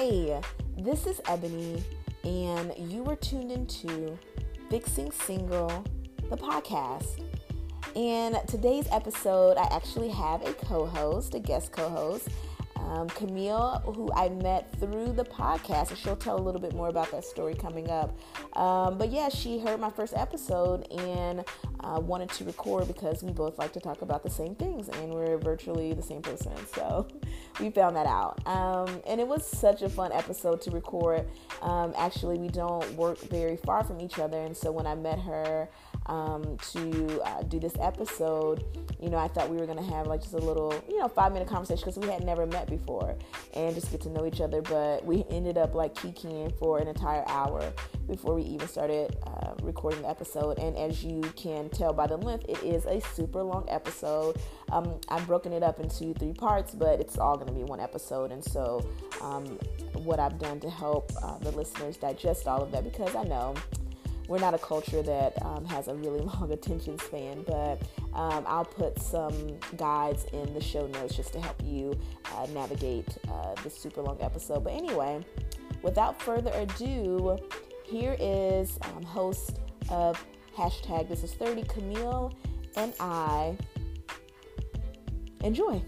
Hey, this is Ebony, and you were tuned into Fixing Single, the podcast. And today's episode, I actually have a co host, a guest co host, um, Camille, who I met through the podcast, and she'll tell a little bit more about that story coming up. Um, but yeah, she heard my first episode and uh, wanted to record because we both like to talk about the same things, and we're virtually the same person. So we found that out. Um, and it was such a fun episode to record. Um, actually, we don't work very far from each other, and so when I met her, um, to uh, do this episode, you know, I thought we were gonna have like just a little, you know, five minute conversation because we had never met before and just get to know each other. But we ended up like kicking for an entire hour before we even started uh, recording the episode. And as you can tell by the length, it is a super long episode. Um, I've broken it up into three parts, but it's all gonna be one episode. And so, um, what I've done to help uh, the listeners digest all of that because I know we're not a culture that um, has a really long attention span, but um, I'll put some guides in the show notes just to help you uh, navigate uh, this super long episode. But anyway, without further ado, here is um, host of hashtag This Is 30, Camille, and I. Enjoy.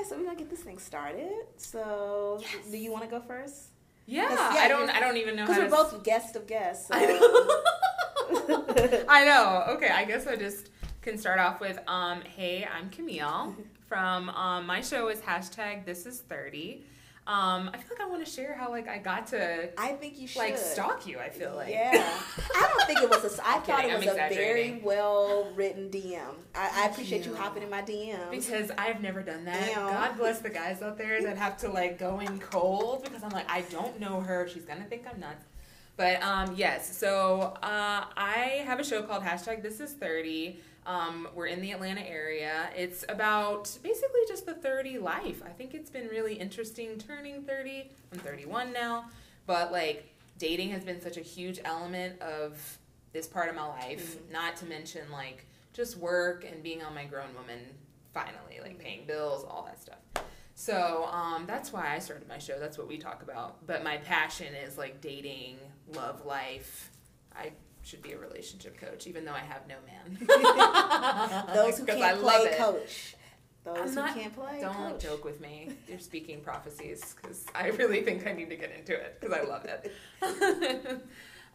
Okay, so we're gonna get this thing started. So, yes. do you want to go first? Yeah, yeah I don't. I don't even know because we're to... both guest of guests. So. I know. I know. Okay, I guess I just can start off with, um, "Hey, I'm Camille from um, my show is hashtag This Is Thirty." Um, I feel like I want to share how like I got to. I think you should like stalk you. I feel like yeah. I don't think it was a. I thought it was a very well written DM. I, I appreciate you. you. hopping in my DM because I've never done that. Damn. God bless the guys out there that have to like go in cold because I'm like I don't know her. She's gonna think I'm nuts. But um, yes, so uh, I have a show called hashtag This Is Thirty. Um, we're in the Atlanta area. It's about basically just the 30 life. I think it's been really interesting turning 30. I'm 31 now, but like dating has been such a huge element of this part of my life, mm-hmm. not to mention like just work and being on my grown woman finally, like mm-hmm. paying bills, all that stuff. So um, that's why I started my show. That's what we talk about. But my passion is like dating, love life. I should be a relationship coach, even though I have no man. Those who can't play coach. Those I'm who not, can't play. Don't coach. joke with me. You're speaking prophecies because I really think I need to get into it because I love it.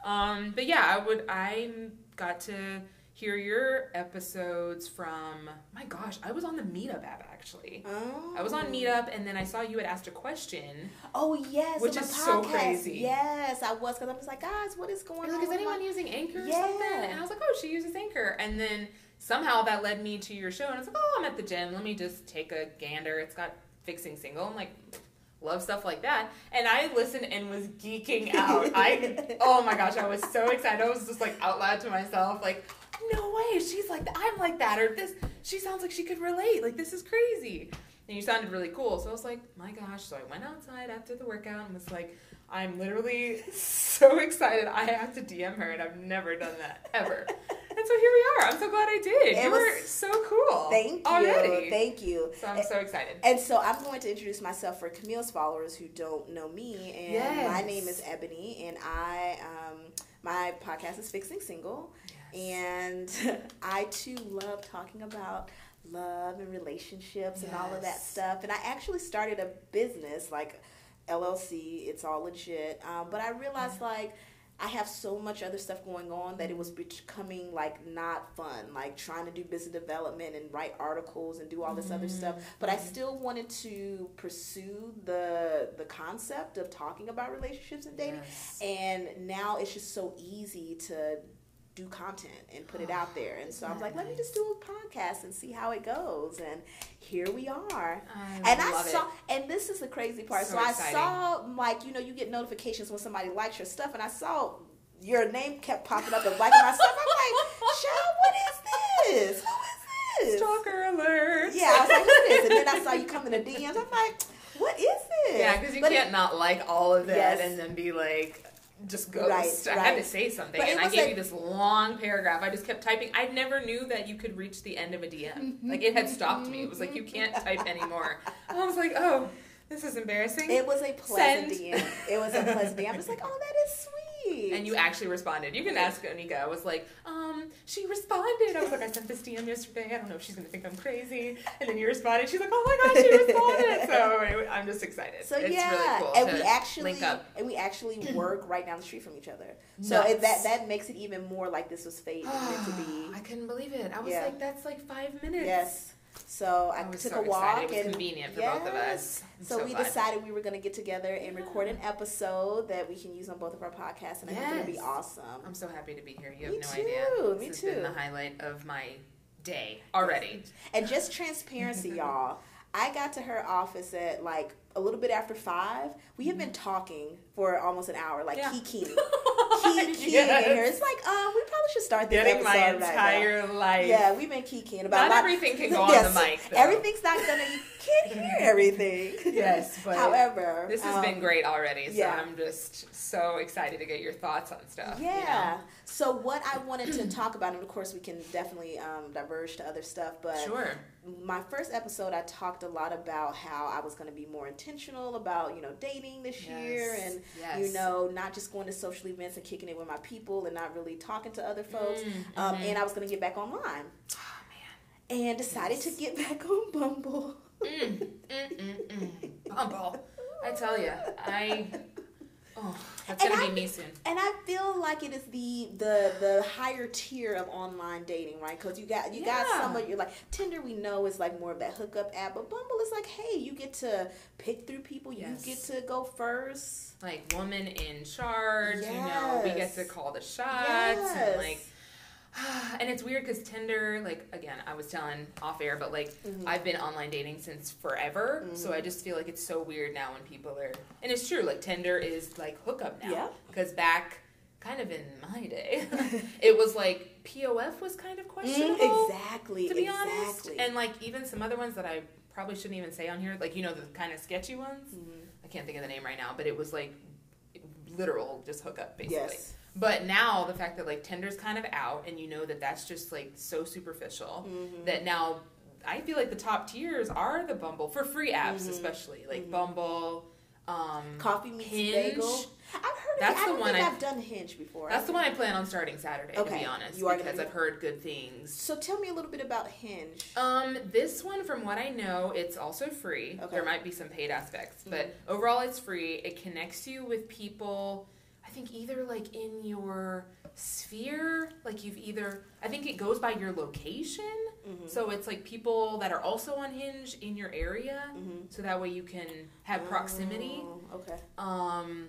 um, but yeah, I would. I got to hear your episodes from my gosh i was on the meetup app actually oh. i was on oh. meetup and then i saw you had asked a question oh yes which is so crazy yes i was because i was like guys what is going on like, is anyone my... using anchor or yeah. something and i was like oh she uses anchor and then somehow that led me to your show and i was like oh i'm at the gym let me just take a gander it's got fixing single i'm like love stuff like that. And I listened and was geeking out. I oh my gosh, I was so excited. I was just like out loud to myself, like, no way, she's like that. I'm like that, or this. She sounds like she could relate. Like this is crazy. And you sounded really cool. So I was like, my gosh. So I went outside after the workout and was like, I'm literally so excited. I have to DM her, and I've never done that ever. and so here we are. I'm so glad I did. It you were so cool. Thank you. Already. Thank you. So I'm so excited. And so I'm going to introduce myself for Camille's followers who don't know me. And yes. my name is Ebony, and I um, my podcast is Fixing Single. And I too love talking about love and relationships yes. and all of that stuff. And I actually started a business like LLC. It's all legit. Um, but I realized yeah. like I have so much other stuff going on that it was becoming like not fun, like trying to do business development and write articles and do all this mm-hmm. other stuff. But I mm-hmm. still wanted to pursue the the concept of talking about relationships and dating. Yes. And now it's just so easy to do content and put it out there. And so I was ah, like, let me just do a podcast and see how it goes. And here we are. I and I saw, it. and this is the crazy part. So, so I saw, like, you know, you get notifications when somebody likes your stuff, and I saw your name kept popping up and liking my stuff. I'm like, Shell, what is this? Who is this? Stalker alert. Yeah, I was like, who is? this? And then I saw you coming to DMs. I'm like, what is this? Yeah, because you but can't it, not like all of that yes. and then be like, just ghost. Right, I right. had to say something, but and I gave like, you this long paragraph. I just kept typing. I never knew that you could reach the end of a DM. like it had stopped me. It was like you can't type anymore. And I was like, oh, this is embarrassing. It was a pleasant Send. DM. It was a pleasant DM. I was like, oh, that is sweet. And you actually responded. You can ask Anika. I was like, um, she responded. I was like, I sent this DM yesterday. I don't know if she's gonna think I'm crazy. And then you responded. She's like, oh my gosh, she responded. so anyway, I'm just excited. So it's yeah, really cool and we actually and we actually work right down the street from each other. So it, that that makes it even more like this was fate meant to be. I couldn't believe it. I was yeah. like, that's like five minutes. Yes. So I, I took so a walk. It was and, convenient for yes. both of us. So, so, we glad. decided we were going to get together and record an episode that we can use on both of our podcasts, and yes. I think it'll be awesome. I'm so happy to be here. You have Me no too. idea. Me this too. has been the highlight of my day already. And just transparency, y'all. I got to her office at like a little bit after five. We have been mm-hmm. talking for almost an hour, like yeah. kikiing, kikiing yes. in here. It's like, um, we probably should start this Getting my entire right life. Yeah, we've been kikiing about. Not everything can go yes, on the mic. Though. Everything's not gonna. You can't hear everything. yes, but however, this has um, been great already. So yeah. I'm just so excited to get your thoughts on stuff. Yeah. You know? So what I wanted to talk about, and of course we can definitely um, diverge to other stuff, but sure. My first episode, I talked a lot about how I was going to be more intentional about you know dating this yes. year, and yes. you know not just going to social events and kicking it with my people, and not really talking to other folks. Mm, um, mm-hmm. and I was going to get back online. Oh man! And decided yes. to get back on Bumble. mm, mm, mm, mm. Bumble. I tell you, I Oh, that's and gonna I, be me soon. And I feel like it is the the the higher tier of online dating, right? Because you got you yeah. got some of your like Tinder. We know is like more of that hookup app, but Bumble is like, hey, you get to pick through people. Yes. You get to go first. Like woman in charge. Yes. You know, we get to call the shots yes. and like and it's weird because Tinder, like again, I was telling off air, but like mm-hmm. I've been online dating since forever, mm-hmm. so I just feel like it's so weird now when people are, and it's true, like Tinder is like hookup now, yeah. Because back, kind of in my day, it was like POF was kind of questionable, mm, exactly, to be exactly. honest, and like even some other ones that I probably shouldn't even say on here, like you know the kind of sketchy ones. Mm-hmm. I can't think of the name right now, but it was like literal just hookup basically. Yes. But now the fact that like Tinder's kind of out and you know that that's just like so superficial mm-hmm. that now I feel like the top tiers are the Bumble for free apps mm-hmm. especially like mm-hmm. Bumble, um, Coffee Meets Bagel. I've heard. That's the one I've done Hinge before. That's the one I plan on starting Saturday. Okay. To be honest, you are because I've heard good things. So tell me a little bit about Hinge. Um, this one, from what I know, it's also free. Okay. There might be some paid aspects, but mm-hmm. overall, it's free. It connects you with people think either like in your sphere, like you've either I think it goes by your location. Mm-hmm. So it's like people that are also on Hinge in your area, mm-hmm. so that way you can have proximity. Oh, okay. Um,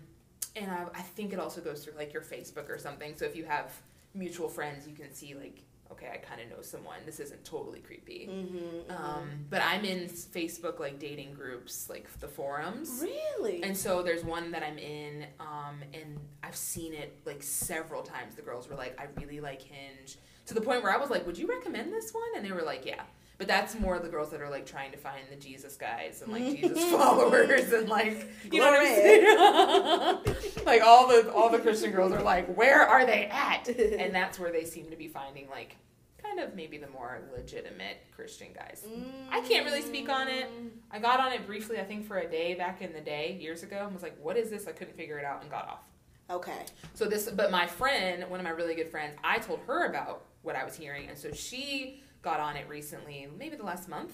and I, I think it also goes through like your Facebook or something. So if you have mutual friends, you can see like okay, I kind of know someone. This isn't totally creepy. Mm-hmm, mm-hmm. Um, but I'm in Facebook like dating groups, like the forums. Really? And so there's one that I'm in, um, and I've seen it like several times. The girls were like, I really like Hinge. To the point where I was like, Would you recommend this one? And they were like, Yeah. But that's more the girls that are like trying to find the Jesus guys and like Jesus followers and like you know what I'm saying? like all the all the Christian girls are like, where are they at? And that's where they seem to be finding like kind of maybe the more legitimate Christian guys. Mm. I can't really speak on it. I got on it briefly, I think for a day back in the day, years ago, and was like, what is this? I couldn't figure it out and got off. Okay. So this but my friend, one of my really good friends, I told her about what I was hearing and so she got on it recently, maybe the last month,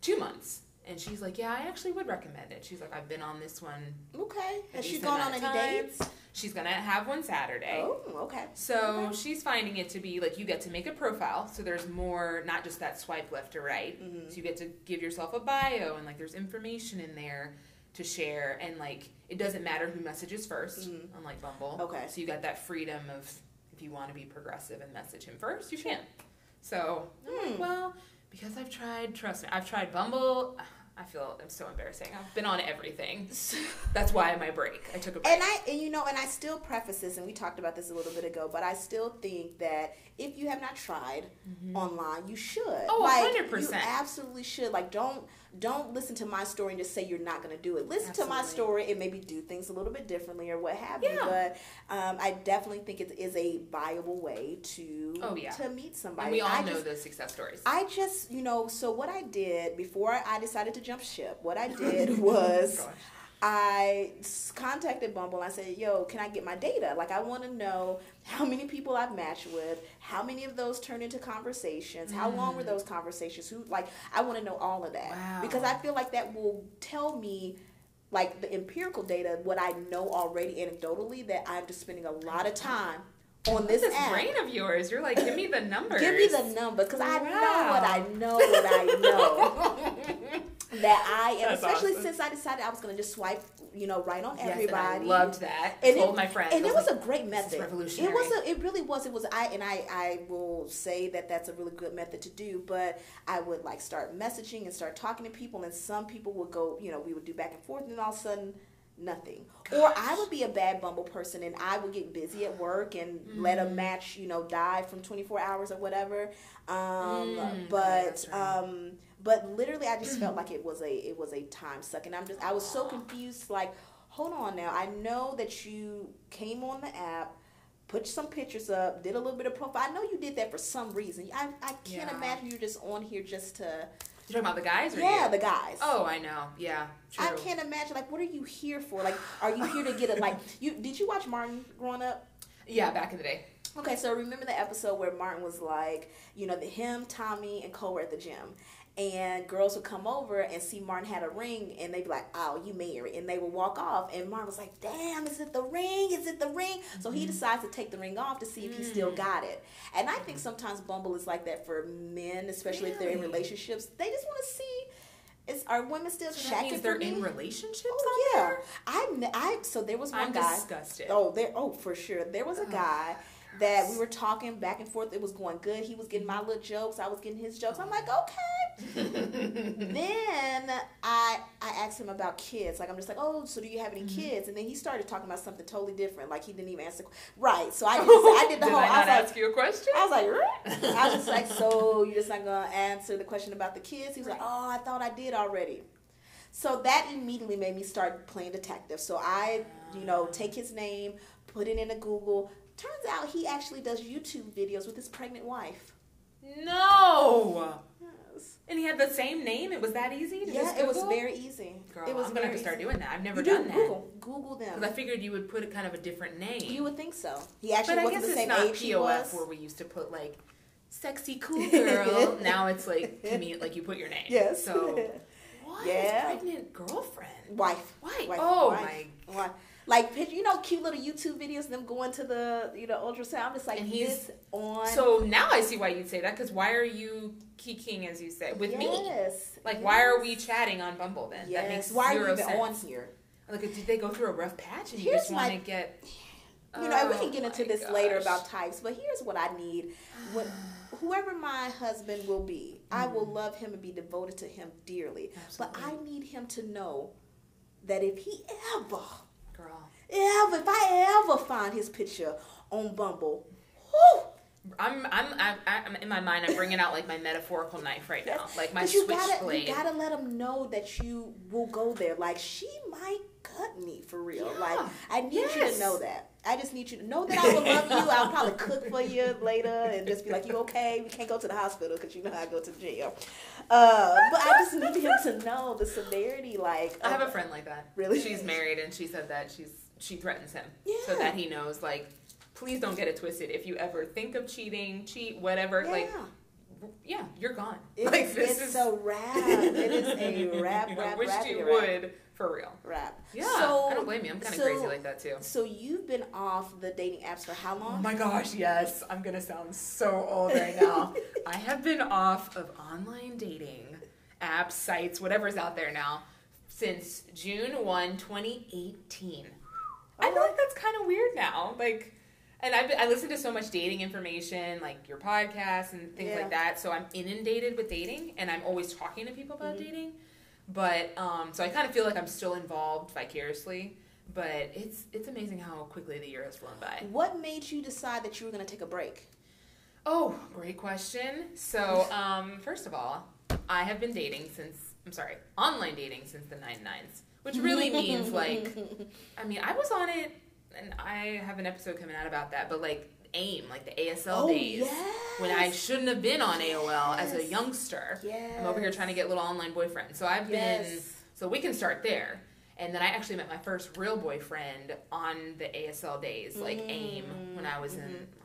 two months. And she's like, yeah, I actually would recommend it. She's like, I've been on this one. Okay. Has she gone on any dates? She's gonna have one Saturday. Oh, okay. So okay. she's finding it to be like you get to make a profile. So there's more, not just that swipe left to right. Mm-hmm. So you get to give yourself a bio and like there's information in there to share and like it doesn't matter who messages 1st mm-hmm. unlike Bumble. Okay. So you got that freedom of if you want to be progressive and message him first, you can. So, hmm. well, because I've tried, trust me, I've tried Bumble. I feel I'm so embarrassing. I've been on everything. That's why my break. I took a break. And I, and you know, and I still preface this, and we talked about this a little bit ago, but I still think that if you have not tried mm-hmm. online, you should. Oh, like, 100%. You absolutely should. Like, don't don't listen to my story and just say you're not going to do it. Listen absolutely. to my story and maybe do things a little bit differently or what have yeah. you. But um, I definitely think it is a viable way to oh, yeah. to meet somebody. And we all I know just, the success stories. I just, you know, so what I did before I decided to jump ship, what I did was. I contacted Bumble and I said, "Yo, can I get my data? Like, I want to know how many people I've matched with, how many of those turned into conversations, how mm. long were mm. those conversations, who like I want to know all of that wow. because I feel like that will tell me." Like the empirical data, what I know already anecdotally, that I'm just spending a lot of time on this, this app. brain of yours. You're like, give me the numbers. give me the numbers because wow. I know what I know what I know. that I am, That's especially awesome. since I decided I was going to just swipe, you know, right on yes, everybody. I loved that. And told it, my friends, and it was like, a great method. Revolutionary. It was. A, it really was. It was. I and I. I will say that that's a really good method to do. But I would like start messaging and start talking to people, and some people would go. You know, we would do back and forth, and all of a sudden nothing. Gosh. Or I would be a bad Bumble person and I would get busy at work and mm. let a mm. match, you know, die from 24 hours or whatever. Um, mm, but right. um, but literally I just felt mm-hmm. like it was a it was a time suck and I'm just I was so confused like hold on now. I know that you came on the app put some pictures up, did a little bit of profile. I know you did that for some reason. I, I can't yeah. imagine you're just on here just to you're talking about the guys, or yeah, you? the guys. Oh, I know. Yeah, true. I can't imagine. Like, what are you here for? Like, are you here to get it? Like, you did you watch Martin growing up? Yeah, back in the day. Okay, so remember the episode where Martin was like, you know, the him, Tommy, and Cole were at the gym, and girls would come over and see Martin had a ring and they'd be like, Oh, you married and they would walk off and Martin was like, Damn, is it the ring? Is it the ring? So he mm-hmm. decides to take the ring off to see if he still mm. got it. And I think sometimes Bumble is like that for men, especially really? if they're in relationships. They just want to see is are women still so checking? they're in relationships. Oh yeah, I I so there was one I'm guy. Disgusted. Oh there oh for sure there was a guy that we were talking back and forth. It was going good. He was getting my little jokes. I was getting his jokes. I'm like, okay. then I I asked him about kids. Like I'm just like, oh, so do you have any mm-hmm. kids? And then he started talking about something totally different. Like he didn't even answer. Right. So I just I did the did whole. I I was ask like, you a question? I was like, I was just like, so you're just not gonna answer the question about the kids? He was like, oh, I thought I did already. So that immediately made me start playing detective. So I, you know, take his name, put it in a Google, Turns out he actually does YouTube videos with his pregnant wife. No. And he had the same name. It was that easy. yeah, it was very easy. Girl, it was I'm gonna have to start doing that. I've never you done do that. Google, Google them. Because I figured you would put a kind of a different name. You would think so. He actually but wasn't the same age POF he was. where we used to put like sexy cool girl. now it's like me, like you put your name. Yes. So what? Yeah. Pregnant girlfriend. Wife. Wife. Wife. Oh Wife. my. Wife like you know cute little YouTube videos them going to the you know ultrasound. I'm just like and he's on. So now I see why you'd say that because why are you kicking as you say with yes. me? Yes. Like why are we chatting on Bumble then? Yes. That makes why are you even sense. on here? Like did they go through a rough patch and you just want to get? You know, oh, we can get oh into this gosh. later about types, but here's what I need. When, whoever my husband will be, mm. I will mm-hmm. love him and be devoted to him dearly. Absolutely. But I need him to know that if he ever ever, if I ever find his picture on Bumble, whew, I'm, I'm, I'm, I'm, in my mind. I'm bringing out like my metaphorical knife right now, like my you switchblade. You gotta let him know that you will go there. Like she might cut me for real. Yeah. Like I need yes. you to know that. I just need you to know that I will love you. I'll probably cook for you later and just be like, "You okay? We can't go to the hospital because you know how I go to the jail." Uh, but I just need him to know the severity. Like I have a friend like that. Really, she's married and she said that she's she threatens him. Yeah. so that he knows like please don't get it twisted. If you ever think of cheating cheat whatever yeah. like yeah. you're gone. It like is, this it's is a rap it is a rap rap I wish wrap, you wrap. would for real. Rap. Yeah so, I don't blame you. I'm kind of so, crazy like that too. so you've been off the dating apps for how long? Oh my gosh yes. I'm gonna sound so old right now. I have been off of online dating apps sites whatever's out there now since June 1 2018 I feel like that's kind of weird now. Like, and I've I listen to so much dating information, like your podcast and things Yeah. like that. So I'm inundated with dating, and I'm always talking to people about Mhm. dating. But um, so I kind of feel like I'm still involved vicariously. But it's it's amazing how quickly the year has flown by. What made you decide that you were going to take a break? Oh, great question. So, um, first of all, I have been dating since I'm sorry, online dating since the nine nines, which really means like, I mean, I was on it, and I have an episode coming out about that, but like AIM, like the ASL Oh, days, yes. when I shouldn't have been on AOL as a youngster. Yes. I'm over here trying to get little online boyfriends. So I've been, so we can start there. And then I actually met my first real boyfriend on the ASL days, like AIM, when I was in, mm-hmm.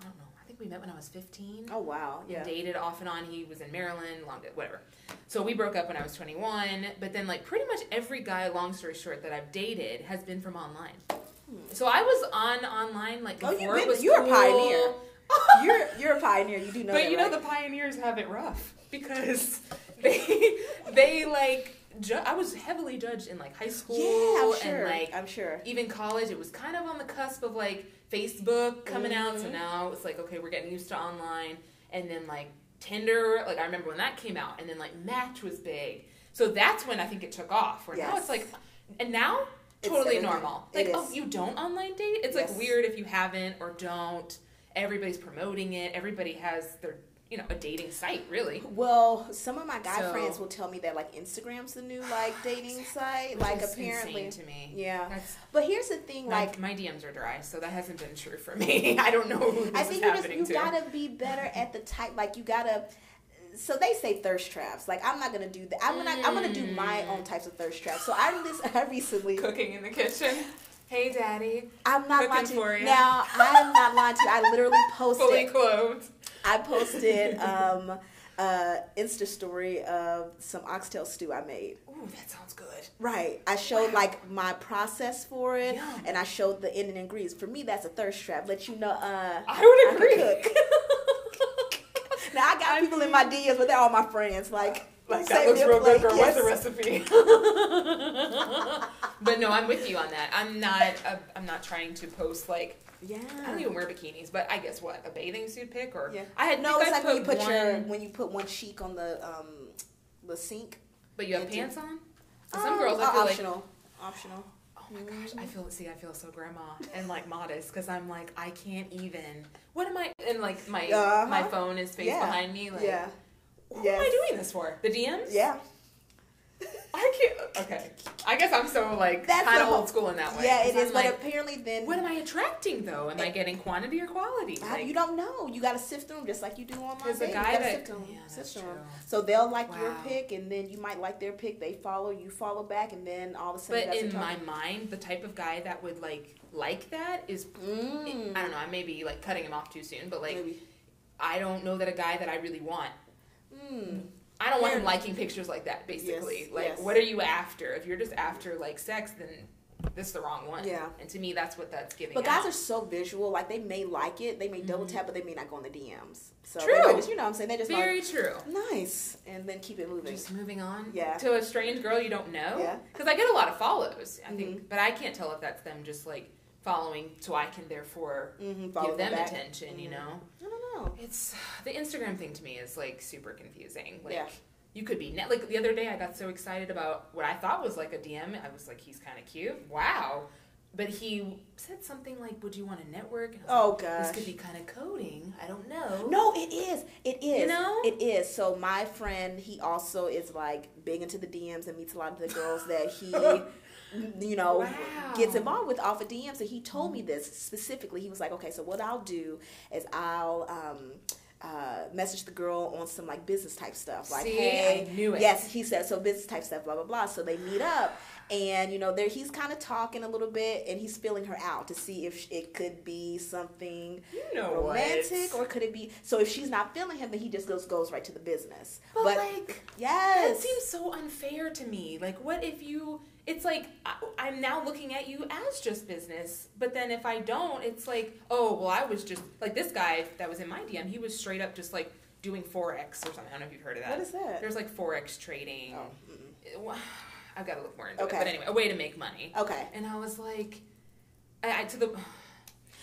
Think we met when I was 15 Oh wow, yeah. dated off and on. He was in Maryland, long whatever. So we broke up when I was 21. But then, like, pretty much every guy, long story short, that I've dated has been from online. Hmm. So I was on online like Oh, before you've it been- was you're a pioneer. you're you're a pioneer. You do know But that, you know right? the pioneers have it rough because they they like ju- I was heavily judged in like high school yeah, I'm sure. and like I'm sure. even college it was kind of on the cusp of like facebook coming out. So Mhm. now it's like okay we're getting used to online. And then like tinder like i remember when that came out. And then like match was big. So that's when i think it took off. Where now it's like and now totally normal. like oh you don't online date? It's Yes. like weird if you haven't or don't. Everybody's promoting it. Everybody has their you know a dating site really Well, some of my guy So- friends will tell me that like Instagram's the new like dating site. Like apparently, to me yeah. that's But here's the thing, like my DMs are dry, so that hasn't been true for me. I don't know I think you just you to. gotta be better at the type. Like you gotta. So they say thirst traps. Like I'm not gonna do that. I'm gonna I'm gonna do my Mm. own types of thirst traps. So I I recently Cooking in the kitchen. Hey, daddy. I'm not lying to you. Now I'm not lying to you. I literally posted Fully clothed. I posted um uh Insta story of some oxtail stew I made. Ooh, that sounds good. Right. I showed Wow. like my process for it, Yum. and I showed the ending ingredients. For me, that's a thirst trap. Let you know. Uh, I would I agree. cook. now I got I people in my DMs, but they're all my friends. Like, like that looks real good, girl. What's the recipe? but no, I'm with you on that. I'm not. I'm not trying to post like Yeah. I don't even wear bikinis, but I guess what a bathing suit pic or Yeah. I had No, it's like when you put one, your when you put one cheek on the um the sink. but you have pants on. Some Um, girls, I feel like optional. Optional. Oh my gosh, I feel see, I feel so grandma and like modest because I'm like I can't even. What am I? And like my Uh-huh. my phone is face Yeah. behind me. Like, yeah. Who Yes. am I doing this for? The DMs? Yeah. I can't. Okay. I guess I'm so like That's kind of old school in that way. Yeah, it is. I'm But like, apparently, then what am I attracting though? Am I getting quantity or quality? I- you don't know. You got to sift through them just like you do on my There's a guy that- sift through 'em. yeah, Sift that's through 'em. true. So they'll like your pick, and then you might like their pick. They follow, you follow back, and then all of a sudden, But in my mind, the type of guy that would like like that is Mm. I don't know. I may be like cutting him off too soon, but like Maybe. I don't know that a guy that I really want. Mm. I don't want him liking pictures like that. Basically, Yes, like yes. what are you after? If you're just after like sex, then this is the wrong one. Yeah. And to me, that's what that's giving. But guys are so visual. Like they may like it, they may double tap, but they may not go in the DMs. So True. just, you know, what I'm saying they just very true. nice, and then keep it moving. Just moving on. Yeah. To a strange girl you don't know. Yeah. Because I get a lot of follows. I Mhm. think, but I can't tell if that's them just like following, so I can therefore mm-hmm, give them attention. You Mhm. know. I don't know. It's the Instagram thing to me is like super confusing. Like Yeah. you could be net like the other day I got so excited about what I thought was like a DM. I was like, he's kind of cute. Wow. But he said something like, "Would you want to network?" And I was Oh like, gosh. this could be kind of coding. I don't know. No, it is. It is. You know? It is. So my friend, he also is like big into the DMs and meets a lot of the girls that he, you know, Wow. gets involved with off of DMs. And he told me this specifically. He was like, okay, so what I'll do is I'll um, uh, message the girl on some like business type stuff, like, See, hey, I knew it. yes, he said so business type stuff, blah blah blah. So they meet up. And you know, there he's kind of talking a little bit, and he's feeling her out to see if it could be something You know romantic what? or could it be so if she's not feeling him then he just goes goes right to the business But, but, like that yes seems so unfair to me. Like, what if you? It's like I, I'm now looking at you as just business, but then if I don't, it's like, oh well, I was just like this guy that was in my DM. He was straight up just like doing forex or something. I don't know if you've heard of that. what is that There's like forex trading. oh I've got to look more into Okay. it. But anyway, a way to make money. okay And I was like, I, I to the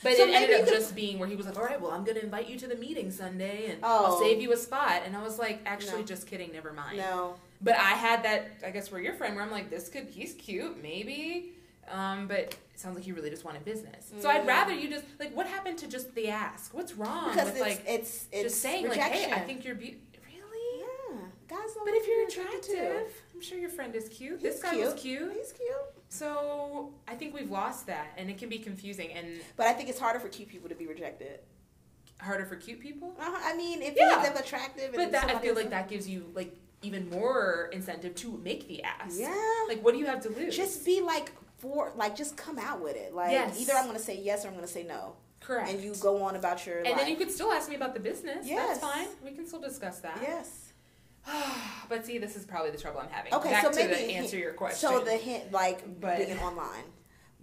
But so it ended up just being where he was like, "All right, well, I'm going to invite you to the meeting Sunday, and oh. I'll save you a spot." And I was like, "Actually, no. just kidding. Never mind." No. But I had that, I guess, where your friend, where I'm like, "This could, he's cute, maybe." Um, but it sounds like you really just wanted business. So I'd rather you just like, what happened to just the ask? What's wrong because with it's, like it's, it's just saying rejection. like, hey, I think you're beautiful. Really? Yeah, guys. But if you're attractive, I'm sure your friend is cute. He's this guy cute. was cute. He's cute. So I think we've lost that, and it can be confusing. And but I think it's harder for cute people to be rejected. Harder for cute people. Uh-huh. I mean, if yeah. he's attractive, but that I feel like that gives you like even more incentive to make the ass. Yeah. Like, what do you have to lose? Just be like for like, just come out with it. Like, yes. either I'm going to say yes or I'm going to say no. Correct. And you go on about your. And life. then you could still ask me about the business. Yes. That's fine. We can still discuss that. Yes. but see, this is probably the trouble I'm having. Okay, Back so to maybe answer your question. So the hint, like but, being online.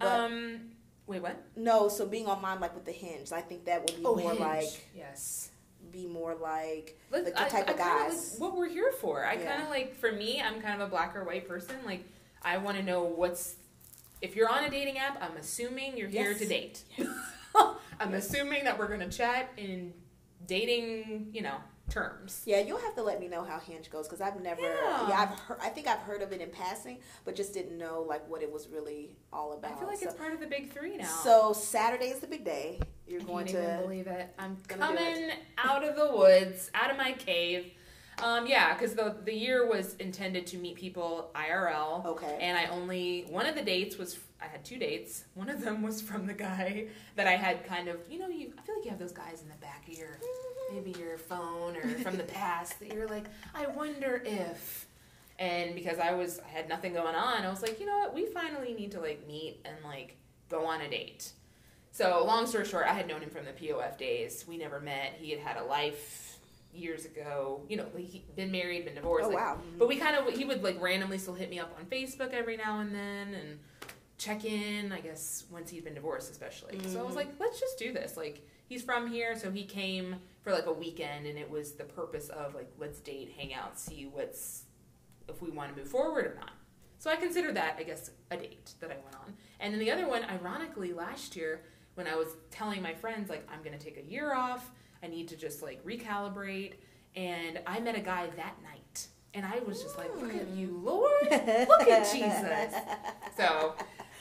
But, um, wait, what? No, so being online, like with the hinge, I think that would be oh, more hinge. like yes, be more like Look, the type I, of guys. Like what we're here for. I yeah. kind of like for me, I'm kind of a black or white person. Like I want to know what's if you're on a dating app. I'm assuming you're yes. here to date. Yes. I'm assuming that we're gonna chat in dating. You know terms. Yeah, you'll have to let me know how Hinge goes because I've never. Yeah. yeah, I've heard. I think I've heard of it in passing, but just didn't know like what it was really all about. I feel like so, it's part of the big three now. So Saturday is the big day. You're I going to believe it. I'm coming out of the woods, out of my cave. Um, yeah, because the the year was intended to meet people IRL. Okay. And I only one of the dates was I had two dates. One of them was from the guy that I had kind of you know you I feel like you have those guys in the back of your mm-hmm. maybe your phone or from the past that you're like I wonder if. And because I was I had nothing going on, I was like you know what we finally need to like meet and like go on a date. So long story short, I had known him from the POF days. We never met. He had had a life years ago. You know, he been married, been divorced. Oh like, wow! But we kind of he would like randomly still hit me up on Facebook every now and then and check in. I guess once he'd been divorced, especially. Mm-hmm. So I was mm-hmm. like, let's just do this. Like he's from here, so he came for like a weekend, and it was the purpose of like let's date, hang out, see what's if we want to move forward or not. So I consider that, I guess, a date that I went on. And then the other one, ironically, last year when I was telling my friends like I'm gonna take a year off I need to just like recalibrate. And I met a guy that night. And I was just like, look at you, Lord. Look at Jesus. So,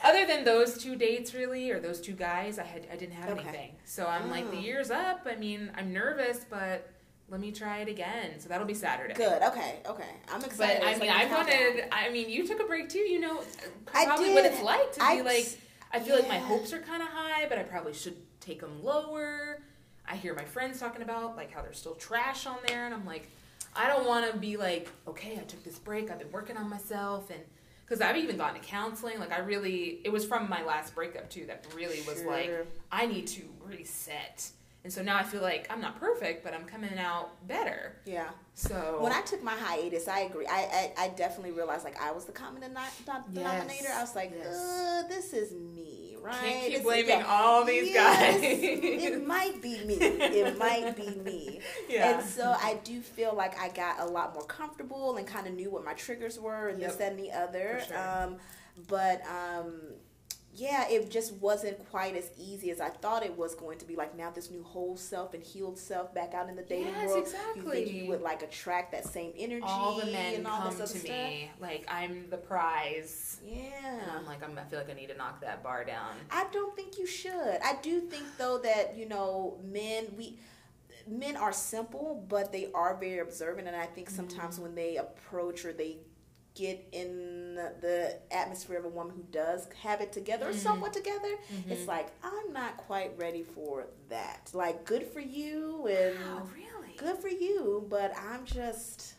other than those two dates, really, or those two guys, I had I didn't have okay. anything. So I'm oh. like, the oh. year's up. I mean, I'm nervous, but let me try it again. So that'll be Saturday. Good. Okay. Okay. I'm excited. But I mean, I wanted. I mean, you took a break too. You know, probably what it's like to I be like. I feel yeah. like my hopes are kind of high, but I probably should take them lower. I hear my friends talking about like how there's still trash on there, and I'm like, I don't want to be like, okay, I took this break, I've been working on myself, and because I've even gone to counseling. Like I really, it was from my last breakup too that really was sure. like, I need to reset and so now I feel like I'm not perfect, but I'm coming out better. Yeah. So when I took my hiatus, I agree. I I, I definitely realized like I was the common denominator. Yes. I was like, yes. this is me, right? Can't keep blaming all these yes. guys. it might be me. It might be me. Yeah. And so I do feel like I got a lot more comfortable and kind of knew what my triggers were and yep. this, that, and the other. Sure. Um, but um, yeah, it just wasn't quite as easy as I thought it was going to be. Like now, this new whole self and healed self back out in the dating yes, world. Exactly. You think you would like attract that same energy? All the men and all come to stuff? me like I'm the prize. Yeah. And I'm like I'm, I feel like I need to knock that bar down. I don't think you should. I do think though that you know men we men are simple, but they are very observant, and I think sometimes mm-hmm. when they approach or they get in the atmosphere of a woman who does have it together or mm-hmm. somewhat together, mm-hmm. it's like I'm not quite ready for that. Like, good for you, and wow, really good for you, but I'm just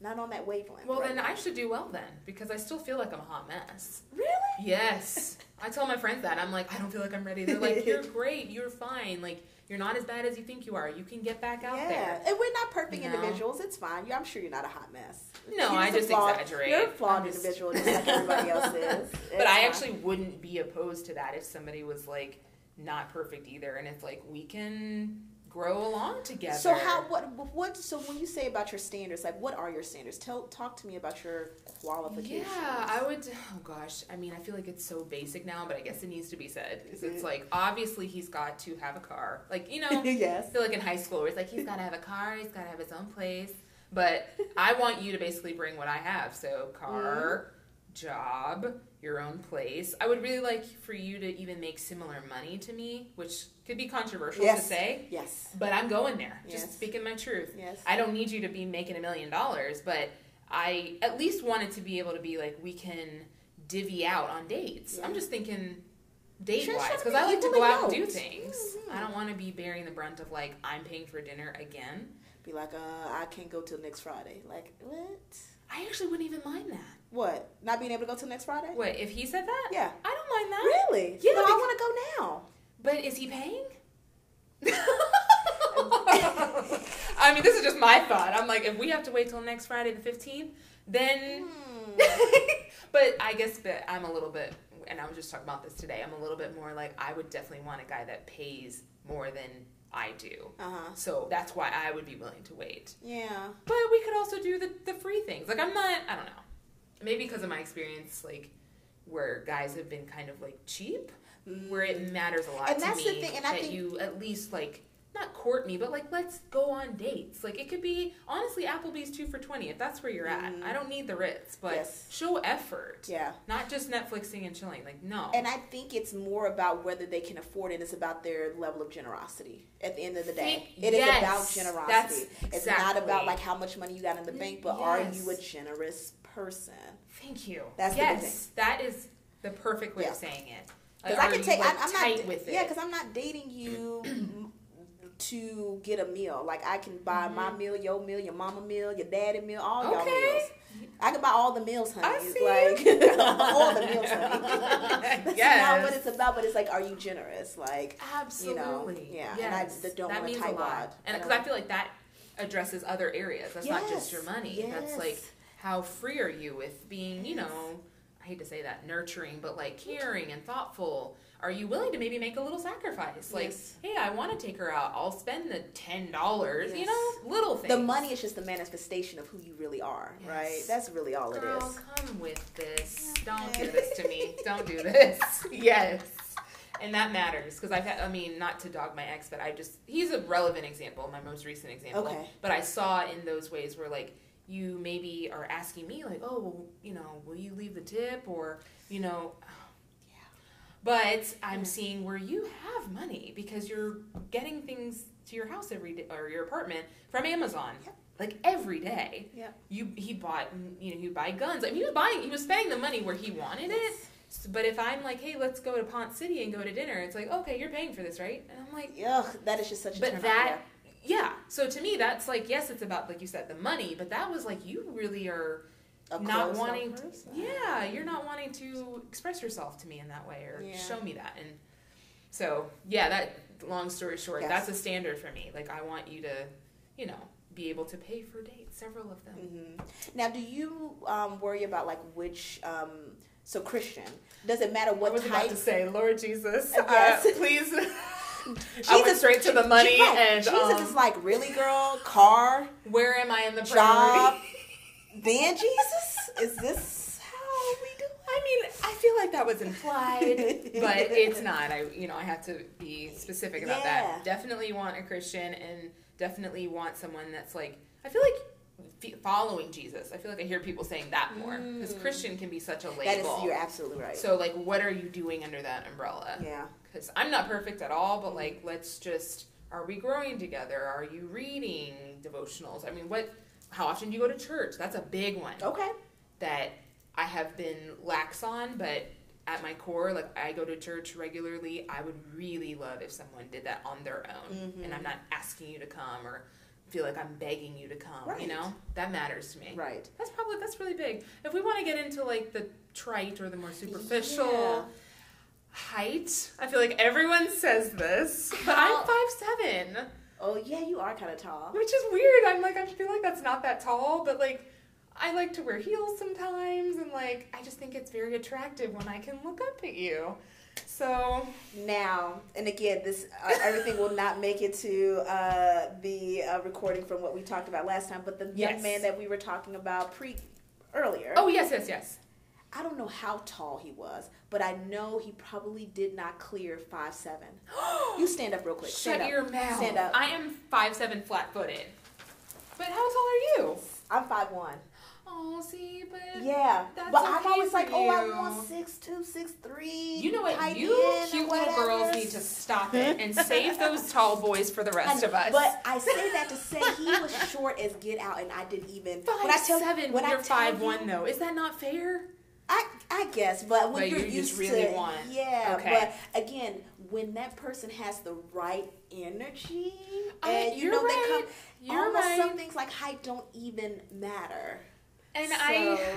not on that wavelength. Well, right then now. I should do well then because I still feel like I'm a hot mess. Really? Yes. I tell my friends that I'm like I don't feel like I'm ready. They're like, "You're great. You're fine. Like." You're not as bad as you think you are. You can get back out there. yeah. there. And we're not perfect you know? individuals. It's fine. I'm sure you're not a hot mess. No, I just flawed, exaggerate. You're a flawed just... individual just like everybody else is. but I actually wouldn't be opposed to that if somebody was like not perfect either. And it's like we can grow along together. So how what what so when you say about your standards, like what are your standards? Tell talk to me about your qualifications. Yeah, I would. Oh gosh, I mean, I feel like it's so basic now, but I guess it needs to be said because it's like obviously he's got to have a car. Like you know, yes. I feel like in high school where it's like he's got to have a car, he's got to have his own place. But I want you to basically bring what I have. So car, mm-hmm. job, your own place. I would really like for you to even make similar money to me, which could be controversial yes. to say. Yes. But I'm going there. Yes. Just speaking my truth. Yes. I don't need you to be making a million dollars, but I at least wanted to be able to be like we can divvy out on dates. Yeah. I'm just thinking date sure, wise because I like to go out and do things. Mm-hmm. I don't want to be bearing the brunt of like I'm paying for dinner again. Be like, uh, I can't go till next Friday. Like what? I actually wouldn't even mind that. What? Not being able to go till next Friday? Wait, if he said that? Yeah. I don't mind that. Really? Yeah. No, I want to go now. But is he paying? I mean, this is just my thought. I'm like, if we have to wait till next Friday the 15th, then. Hmm. but I guess that I'm a little bit, and I was just talking about this today. I'm a little bit more like I would definitely want a guy that pays more than I do. Uh-huh. So that's why I would be willing to wait. Yeah. But we could also do the, the free things. Like, I'm not, I don't know. Maybe because of my experience, like, where guys have been kind of like cheap, mm. where it matters a lot and to that's me the thing, and I that think, you at least like not court me, but like let's go on dates. Like it could be honestly Applebee's two for twenty if that's where you're at. Mm. I don't need the Ritz, but yes. show effort. Yeah, not just Netflixing and chilling. Like no. And I think it's more about whether they can afford it. It's about their level of generosity. At the end of the day, think, it yes, is about generosity. That's it's not about like how much money you got in the bank, but yes. are you a generous person? Thank you. That's yes, that is the perfect way yeah. of saying it. Because like, I can take. Like, I'm, not with it. Yeah, because I'm not dating you to get a meal. Like I can buy mm-hmm. my meal, your meal, your mama meal, your daddy meal, all okay. y'all meals. I can buy all the meals, honey. I see like all the meals, honey. That's yes. not what it's about, but it's like, are you generous? Like, absolutely, you know, yeah. Yes. And I don't that want to type wad. And because I feel like that addresses other areas. That's yes. not just your money. Yes. That's like how free are you with being, you know, I hate to say that, nurturing, but like caring and thoughtful are you willing to maybe make a little sacrifice? Like, yes. hey, I want to take her out. I'll spend the ten dollars. Yes. You know, little things. The money is just the manifestation of who you really are, yes. right? That's really all it is. Girl, it is. come with this. Don't do this to me. Don't do this. yes. And that matters because I've had, I mean, not to dog my ex, but I just, he's a relevant example, my most recent example. Okay. But I saw in those ways where, like, you maybe are asking me, like, oh, well, you know, will you leave the tip? Or, you know, yeah. but I'm seeing where you have money because you're getting things to your house every day or your apartment from Amazon. Yep. Like every day. Yeah. You he bought you know, he buy guns. I mean he was buying he was spending the money where he wanted it. But if I'm like, hey, let's go to Ponce City and go to dinner, it's like, okay, you're paying for this, right? And I'm like, ugh, that is just such a. But that, yeah. So to me, that's like, yes, it's about like you said, the money, but that was like you really are not wanting to, yeah you're not wanting to express yourself to me in that way or yeah. show me that and so yeah that long story short yes. that's a standard for me like i want you to you know be able to pay for dates several of them mm-hmm. now do you um, worry about like which um, so christian does it matter what I was type about to say lord jesus yes. Uh, please Jesus, I went straight to the money and Jesus um, is like really girl car where am I in the job then Jesus? Is this how we do? I mean, I feel like that was implied, but it's not. I, you know, I have to be specific about yeah. that. Definitely want a Christian, and definitely want someone that's like. I feel like following Jesus. I feel like I hear people saying that more because mm. Christian can be such a label. That is, you're absolutely right. So, like, what are you doing under that umbrella? Yeah. Because I'm not perfect at all, but like, let's just. Are we growing together? Are you reading devotionals? I mean, what how often do you go to church? That's a big one. Okay. That I have been lax on, but at my core, like I go to church regularly. I would really love if someone did that on their own, mm-hmm. and I'm not asking you to come or feel like I'm begging you to come. Right. You know, that matters to me. Right. That's probably that's really big. If we want to get into like the trite or the more superficial. Yeah. Height. I feel like everyone says this, but I'm five seven. Oh yeah, you are kind of tall. Which is weird. I'm like I feel like that's not that tall, but like I like to wear heels sometimes, and like I just think it's very attractive when I can look up at you. So now, and again, this uh, everything will not make it to uh, the uh, recording from what we talked about last time. But the young man that we were talking about pre earlier. Oh yes, yes, yes. I don't know how tall he was, but I know he probably did not clear five seven. You stand up real quick. Shut Stand up. your mouth. Stand up. I am five seven flat footed. But how tall are you? I'm five one. Oh, see, but Yeah, That's but I'm always for like, oh, I you. want six two, six three. you know what? You cute little girls need to stop it and save those tall boys for the rest I- of us. But I say that to say he was short as get out, and I didn't even. five when I tell, seven when when I you're tell five you- one though, is that not fair? I I guess, but when But you're you used really to, want- yeah. okay. But again, when that person has the right energy, I- and you know right. they come, You're almost right. some things like height don't even matter. And So- I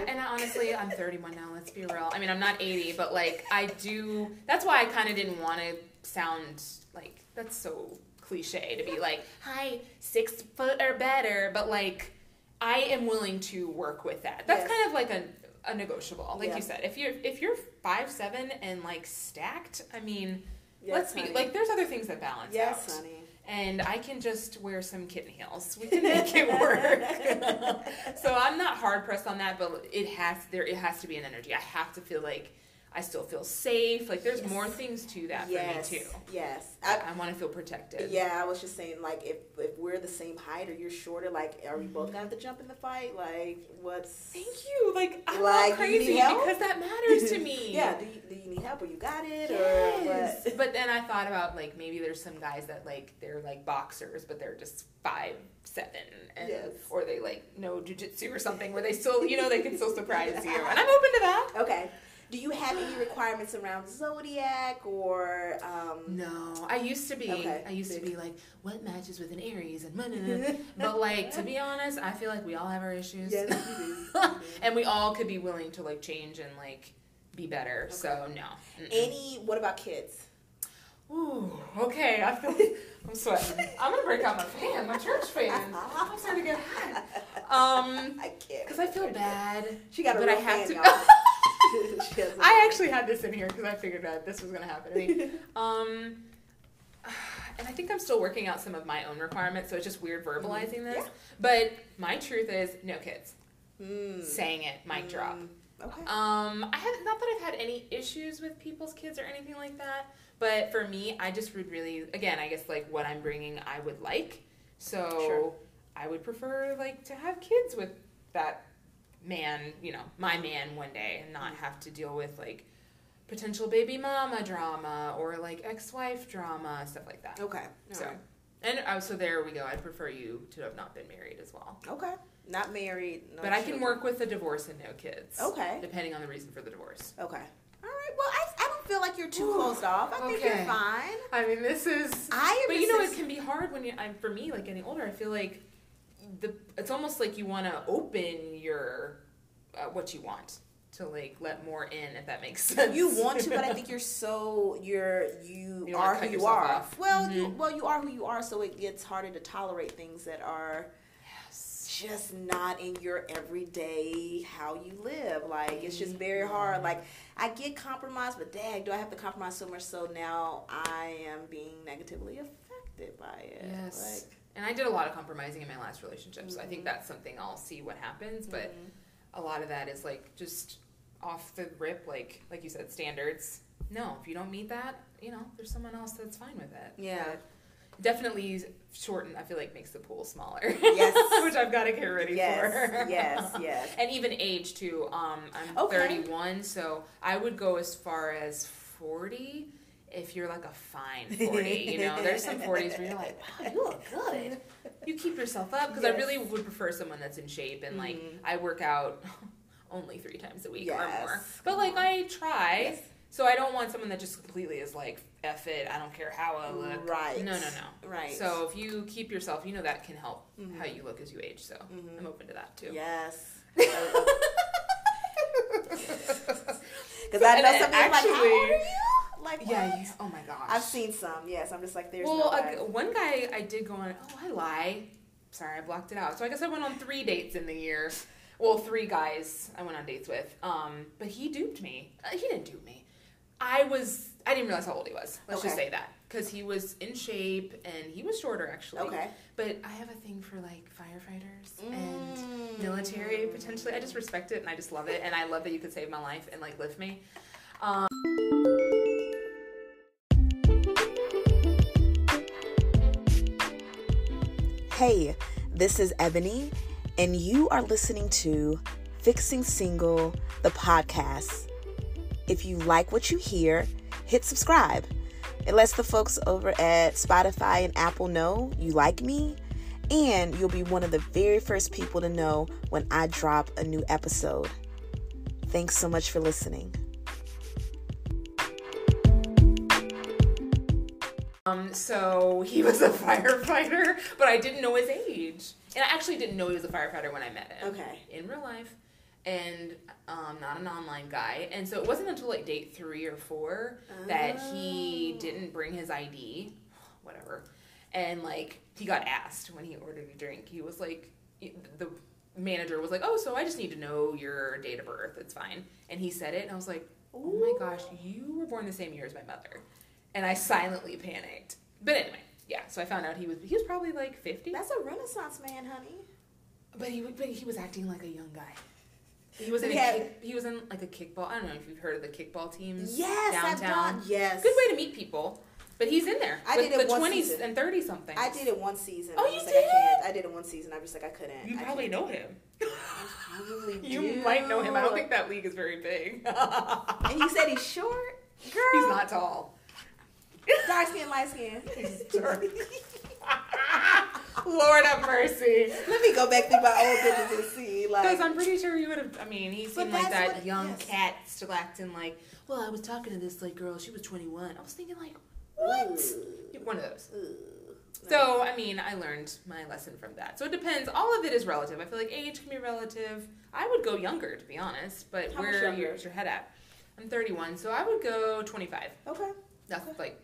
and I honestly, I'm 31 now. Let's be real. I mean, I'm not 80, but like I do. That's why I kind of didn't want to sound like that's so cliche to be like, "Hi, six foot or better," but like I am willing to work with that. That's Yes. kind of like a a negotiable, like Yeah. you said. If you're if you're five seven and like stacked, I mean, Yes, let's be like there's other things that balance Yes, out honey. and I can just wear some kitten heels. We can make it work. so I'm not hard pressed on that, but it has there it has to be an energy. I have to feel like I still feel safe. Like there's Yes. more things to that yes, for me too. yes. I, I, want to feel protected. yeah, I was just saying, like, if if we're the same height or you're shorter, like, are we both mm-hmm. gonna have to jump in the fight? Like, what's? Thank you. Like I'm Like, not do you need crazy because that matters to me. yeah. Do you, do you need help or you got it Yes. But then I thought about like maybe there's some guys that like they're like boxers, but they're just five seven, and Yes. or they like know jujitsu or something where they still you know they can still surprise you, and I'm open to that. Okay. Do you have any requirements around zodiac or um No, I used to be. Okay. I used to be like, what matches with an Aries and blah, but like to be honest, I feel like we all have our issues. Yes, you do. And we all could be willing to like change and like be better. So no. Mm-mm. Any what about kids? Ooh, okay. I feel I'm sweating. I'm gonna break out my fan, my church fan. I'm starting to get hot. Um, I can't. because I feel bad. She got a but real I have fan, to. Y'all. She has a- I actually had this in here because I figured that this was gonna happen to me. Um, and I think I'm still working out some of my own requirements, so it's just weird verbalizing this. Yeah. But my truth is, no kids. Mm. Saying it, mic drop. Mm. Okay. Um, I have not that I've had any issues with people's kids or anything like that, but for me, I just would really, again, I guess like what I'm bringing, I would like. So Sure. I would prefer like to have kids with that man, you know, my man one day, and not have to deal with like potential baby mama drama or like ex-wife drama, stuff like that. Okay. All So, right. and uh, so there we go. I'd prefer you to have not been married as well. Okay. Not married. No but I can work with a divorce and no kids. Okay. Depending on the reason for the divorce. Okay. All right. Well, I, I don't feel like you're too Ooh, closed off. I think you're fine. I mean, this is. I. But you know, it can be hard when you. I'm for me, like getting older. I feel like the. It's almost like you want to open your uh, what you want to like let more in, if that makes sense. you want to, but I think you're so you're you, You are who you are. off. Well, you Mhm. well you are who you are, so it gets harder to tolerate things that are Yes. just not in your everyday how you live. Like it's just very hard. Like I get compromised, but dang, do I have to compromise so much so now I am being negatively affected by it. Yes. And I did a lot of compromising in my last relationship, so I think Mhm. that's something I'll see what happens. But a lot of that is like just off the rip, like like you said, standards. No, if you don't meet that, you know, there's someone else that's fine with it. Yeah. But definitely shorten. I feel like makes the pool smaller. Yes. which I've got to get ready yes, for. yes, yes. and even age too. Um, I'm Okay. 31, so I would go as far as 40. If you're like a fine 40, you know, there's some 40s where you're like, wow, you look good. You keep yourself up because I really would prefer someone that's in shape and like Mhm. I work out only three times a week or more. But like I try. Yes. So I don't want someone that just completely is like F it. I don't care how I look. Right. No, no, no. Right. So if you keep yourself, you know that can help Mhm. how you look as you age. So Mhm. I'm open to that too. Yes. Because I know some people like, how old are you? Like, Yeah. what? you- oh my gosh. I've seen some. Yes, I'm just like, there's well, no a- way. one guy I did go on. Oh, I lie. Sorry, I blocked it out. So I guess I went on three dates in the year. Well, three guys I went on dates with. Um, but he duped me. Uh, he didn't dupe me. I was. I didn't realize how old he was. Let's okay. just say that because he was in shape and he was shorter actually. Okay. But I have a thing for like firefighters mm. and military potentially. I just respect it and I just love it and I love that you could save my life and like lift me. Um, hey, this is Ebony and you are listening to Fixing Single, the podcast. If you like what you hear, hit subscribe. It lets the folks over at Spotify and Apple know you like me, and you'll be one of the very first people to know when I drop a new episode. Thanks so much for listening. Um, so he was a firefighter, but I didn't know his age. And I actually didn't know he was a firefighter when I met him. Okay. In real life and um, not an online guy. And so it wasn't until like date three or four oh. that he oh. didn't bring his ID, whatever. And like he got asked when he ordered a drink. He was like, the manager was like, "Oh, so I just need to know your date of birth. It's fine." And he said it, and I was like, "Oh my gosh, you were born the same year as my mother." And I silently panicked. But anyway, yeah. So I found out he was he was probably like fifty. That's a Renaissance man, honey. But he but he was acting like a young guy. He was in a kick, he was in like a kickball. I don't know if you've heard of the kickball teams. Yes, downtown. Done, yes, good way to meet people. But he's in there. I did it the twenties and thirty something. I did it one season. Oh, you did? Like, I. I did it one season. I was like, I couldn't. You probably know him. probably You do. might know him. I don't think that league is very big. and you said he's short, girl. He's not tall. Dark skin, light skin. Lord have mercy. Let me go back through my old pictures and see. Like, because I'm pretty sure you would have. I mean, he seemed like that what, young yes. cat still acting like. Well, I was talking to this like girl. She was 21. I was thinking like, what? Ooh. One of those. Ooh. So I mean, I learned my lesson from that. So it depends. All of it is relative. I feel like age can be relative. I would go younger, to be honest. But How where is your head at? I'm 31, so I would go 25. Okay. That's okay. like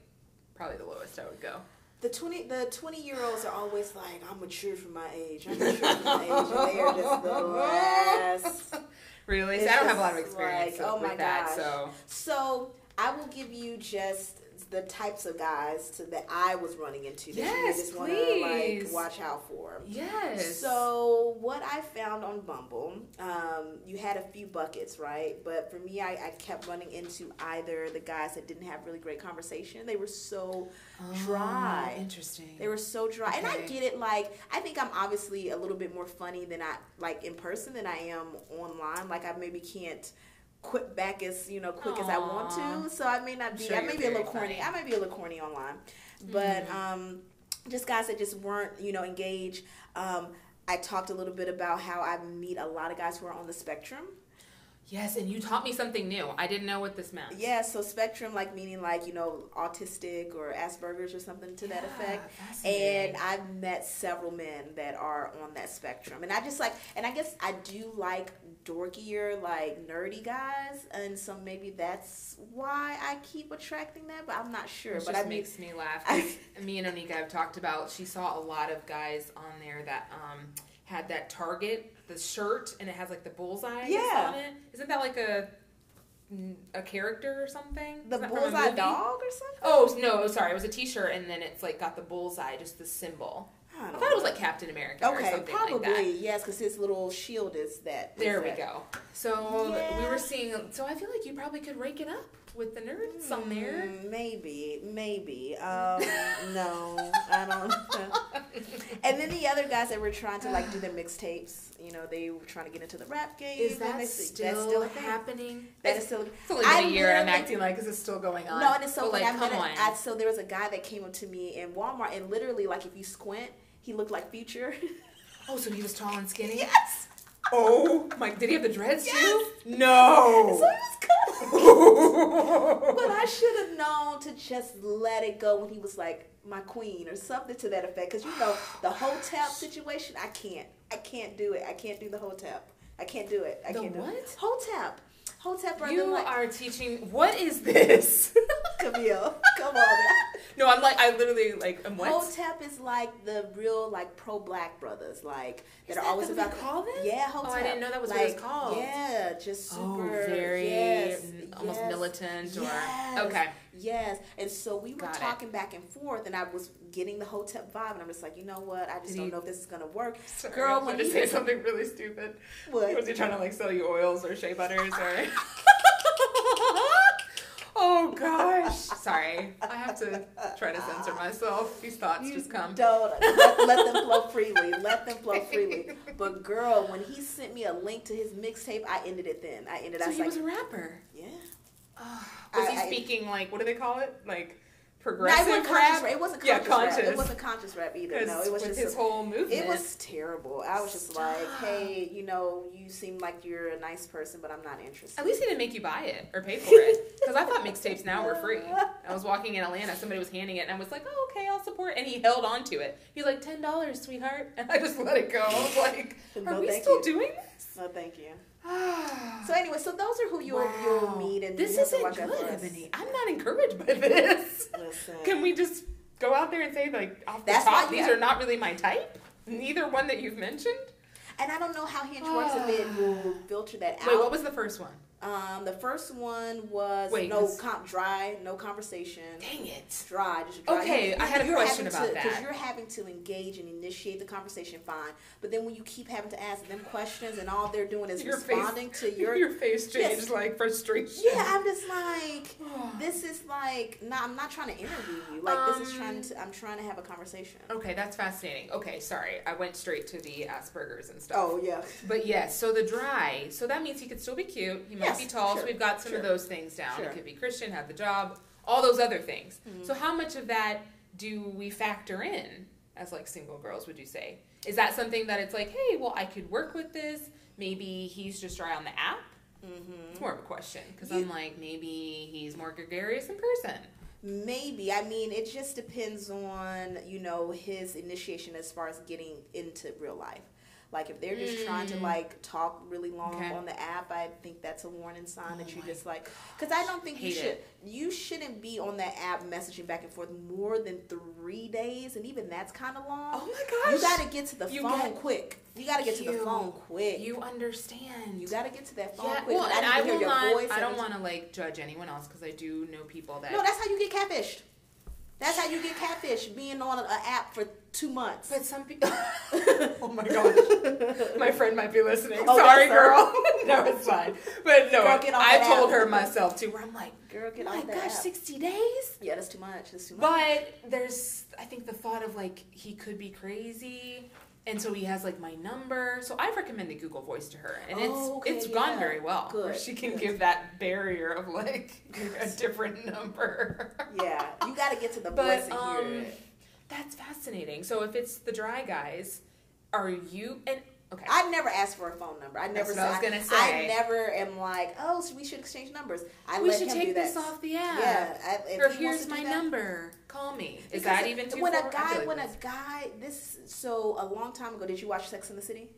probably the lowest I would go the twenty the twenty year olds are always like, I'm mature for my age. I'm mature for my age. And they are just the last. Really? So I don't have a lot of experience like, oh my that. Gosh. So so I will give you just the types of guys to, that I was running into that yes, you just want to like watch out for. Yes. So what I found on Bumble, um, you had a few buckets, right? But for me, I, I, kept running into either the guys that didn't have really great conversation. They were so oh, dry. Interesting. They were so dry, okay. and I get it. Like I think I'm obviously a little bit more funny than I like in person than I am online. Like I maybe can't quit back as you know quick Aww. as I want to. So I may not be. Sure I may be a little corny. Funny. I might be a little corny online, but mm-hmm. um, just guys that just weren't you know engaged. Um, I talked a little bit about how I meet a lot of guys who are on the spectrum. Yes, and you taught me something new. I didn't know what this meant. Yeah, so spectrum, like meaning like you know autistic or Asperger's or something to yeah, that effect. And I've met several men that are on that spectrum, and I just like, and I guess I do like dorkier, like nerdy guys, and so maybe that's why I keep attracting that. But I'm not sure. It but just makes me laugh. I, me and Onika have talked about. She saw a lot of guys on there that um, had that Target the shirt and it has like the bullseye yeah. on it. Isn't that like a a character or something? The bullseye dog or something? Oh no, oh, sorry, it was a T-shirt and then it's like got the bullseye, just the symbol. I, I thought know. it was like Captain America okay, probably, like yes, because his little shield is that. There is we that. go. So yeah. we were seeing. So I feel like you probably could rake it up with the nerds mm, on there. Mm, maybe, maybe. Um, no, I don't. and then the other guys that were trying to like do their mixtapes, you know, they were trying to get into the rap game. Is that still, that's still happening? That is still. It's only been a year. I'm acting like, is it still going on? No, and it's so like, come on. I, so there was a guy that came up to me in Walmart, and literally, like, if you squint, he looked like Future. oh, so he was tall and skinny. Yes. Oh my! Did he have the dreads yes. too? No. So he was but I should have known to just let it go when he was like my queen or something to that effect. Because you know the Hotep situation, I can't. I can't do it. I can't do the Hotep. I can't do it. I the can't what? do it. Hotep. Hotep brother. You like, are teaching. What is this? Camille, come on. no, I'm like I literally like I'm what? Hotep is like the real like pro black brothers, like Is that are that always about. they call them? Yeah, Hotep. Oh, I didn't know that was what like, it was called. Yeah, just oh, super. Oh, very yes, almost yes, militant or yes, okay. Yes, and so we were Got it. talking back and forth, and I was getting the Hotep vibe, and I'm just like, you know what? I just don't know if this is gonna work. Sorry, Girl, I was when to he say something really stupid. What? Was he trying to like sell you oils or shea butters or? oh gosh, sorry. I have to try to censor myself. These thoughts You just come. Don't let, let them flow freely. Let them flow freely. But girl, when he sent me a link to his mixtape, I ended it. Then I ended. I So was he like, was a rapper. yeah. Was I- he speaking like what do they call it? Like No, it progressive rap? conscious rap. It wasn't Yeah, conscious, rap. It wasn't conscious rap either. No, it was just his a- whole movement. It was terrible. I was just like, hey, you know, you seem like you're a nice person, but I'm not interested. At least he didn't make you buy it or pay for it. Because I thought mixtapes now were free. I was walking in Atlanta, somebody was handing it, and I was like, oh, okay, I'll support. And he held on to it. He's like, $10, sweetheart. And I just let it go. I was like, are No, we still you. doing this? No, thank you. So anyway, so those are who you'll you'll meet, and this you isn't good. Ebony. I'm not encouraged by this. Listen. Can we just go out there and say, like, off the That's top, you these have- are not really my type? Neither one that you've mentioned? And I don't know how Hinge works if it will filter that out. Wait, what was the first one? Um, the first one was Wait, no 'cause- com- dry, no conversation. Dang it. Dry, just dry. Okay, I had a question about to, that. Because you're having to engage and initiate the conversation, fine. But then when you keep having to ask them questions and all they're doing is Your face- responding to your Your face changed Yes. like frustration. Yeah, I'm just like, this is like, no, I'm not trying to interview you. Like, this is Um, trying to, I'm trying to have a conversation. Okay, that's fascinating. Okay, sorry. I went straight to the Asperger's and stuff. Oh, yeah. But yes, so the dry. So that means he could still be cute. He might Yes, be tall. sure, So we've got some sure. of those things down. Sure. He could be Christian, have the job, all those other things. Mm-hmm. So how much of that do we factor in as like single girls, would you say? Is that something that it's like, hey, well, I could work with this. Maybe he's just dry on the app. Mm-hmm. It's more of a question because I'm like, maybe he's more gregarious in person. Maybe. I mean, it just depends on, you know, his initiation as far as getting into real life. Like if they're just trying to Mm. like talk really long Okay. on the app, I think that's a warning sign that Oh you my just like cuz I don't think you should it. you shouldn't be on that app messaging back and forth more than 3 days and even that's kind of long. Oh my gosh. You got to get to the You phone get- quick. You got to get to the phone quick. You understand. You got to get to that phone Yeah, quick. well, I and to I will not. I don't want to like judge anyone else because I do know people that. No, that's how you get catfished. That's how you get catfish, being on an app for two months. but some people. oh my gosh, my friend might be listening. Oh, Sorry, that's girl. no, it's fine. But no, Girl, get I told app. her myself too. Where I'm like, Girl, get oh off. oh my off gosh, app. sixty days. Yeah, that's too much. That's too much. But there's, I think the thought of like he could be crazy, and so he has like my number. So I've recommended Google Voice to her, and Oh, okay, it's it's gone yeah. very well. Good, she can good. give that barrier of like a different number. yeah, you got to get to the But um, that's fascinating. So if it's the dry guys, are you and okay? I never ask for a phone number. I never. what I was gonna I never am like, oh, so we should exchange numbers. I we should him take do this off the app. Yeah, I, Or he here's my that- number. Call me. Is that even too when far? a guy, like when a guy, this so a long time ago. Did you watch Sex in the City?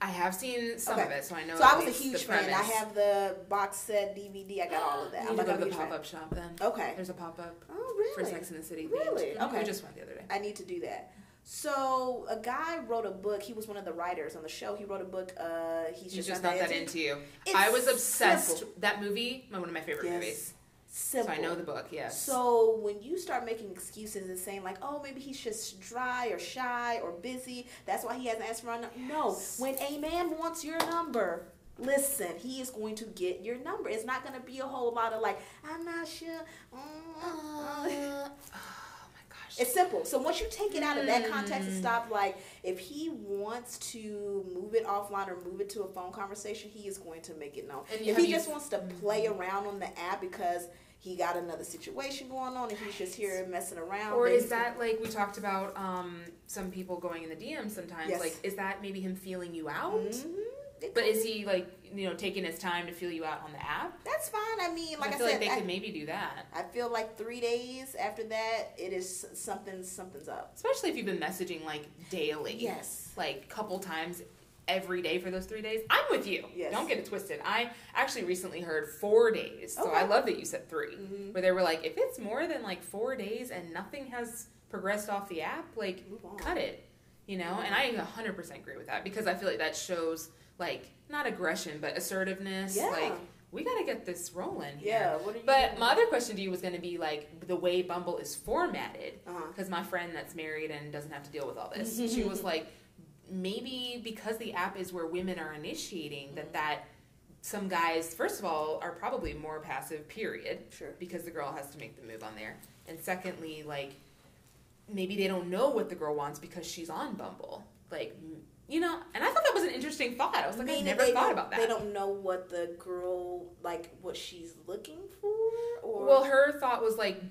I have seen some Okay. of it, so I know. So I was a huge fan. I have the box set DVD. I got all of that. You I'm to go to the pop up shop then. Okay. There's a pop up Oh, really? for Sex in the City. Really? Okay. We just went the other day. I need to do that. So a guy wrote a book. He was one of the writers on the show. He wrote a book. Uh, he's just, just not not that into you. It's I was obsessed. simple. That movie, one of my favorite Yes. movies. Simple. So I know the book. Yes. So when you start making excuses and saying like, oh, maybe he's just dry or shy or busy, that's why he hasn't asked for a number. No, when a man wants your number, listen, he is going to get your number. It's not going to be a whole lot of like, I'm not sure. Mm, It's simple. So once you take it out of that context Mm. and stop, like, if he wants to move it offline or move it to a phone conversation, he is going to make it known. And if he just wants to play around on the app because he got another situation going on and he's just here messing around, Or is that like we talked about um, some people going in the DMs sometimes? Yes. Like, is that maybe him feeling you out? Mhm. But is he like you know taking his time to feel you out on the app? That's fine. I mean, like I I, feel said, like they I, could maybe do that, I feel like three days after that, it is something. Something's up. especially if you've been messaging like daily. Yes. Like couple times every day for those three days, I'm with you. Yes. Don't get it twisted. I actually recently heard four days. So okay. I love that you said 3 mm-hmm. Where they were like, if it's more than like four days and nothing has progressed off the app, like cut it. You know? And I 100% agree with that because I feel like that shows like not aggression, but assertiveness. Yeah. Like we got to get this rolling. Here. Yeah. What are you but my other question to you was going to be like the way Bumble is formatted, because uh-huh. my friend that's married and doesn't have to deal with all this, she was like, maybe because the app is where women are initiating, mm-hmm. that that some guys, first of all, are probably more passive. Period. Sure. Because the girl has to make the move on there, and secondly, like maybe they don't know what the girl wants because she's on Bumble. Like you know, and I thought that was an interesting thought. I was like, I never thought about that. They don't know what the girl like what she's looking for. Or well, her thought was like,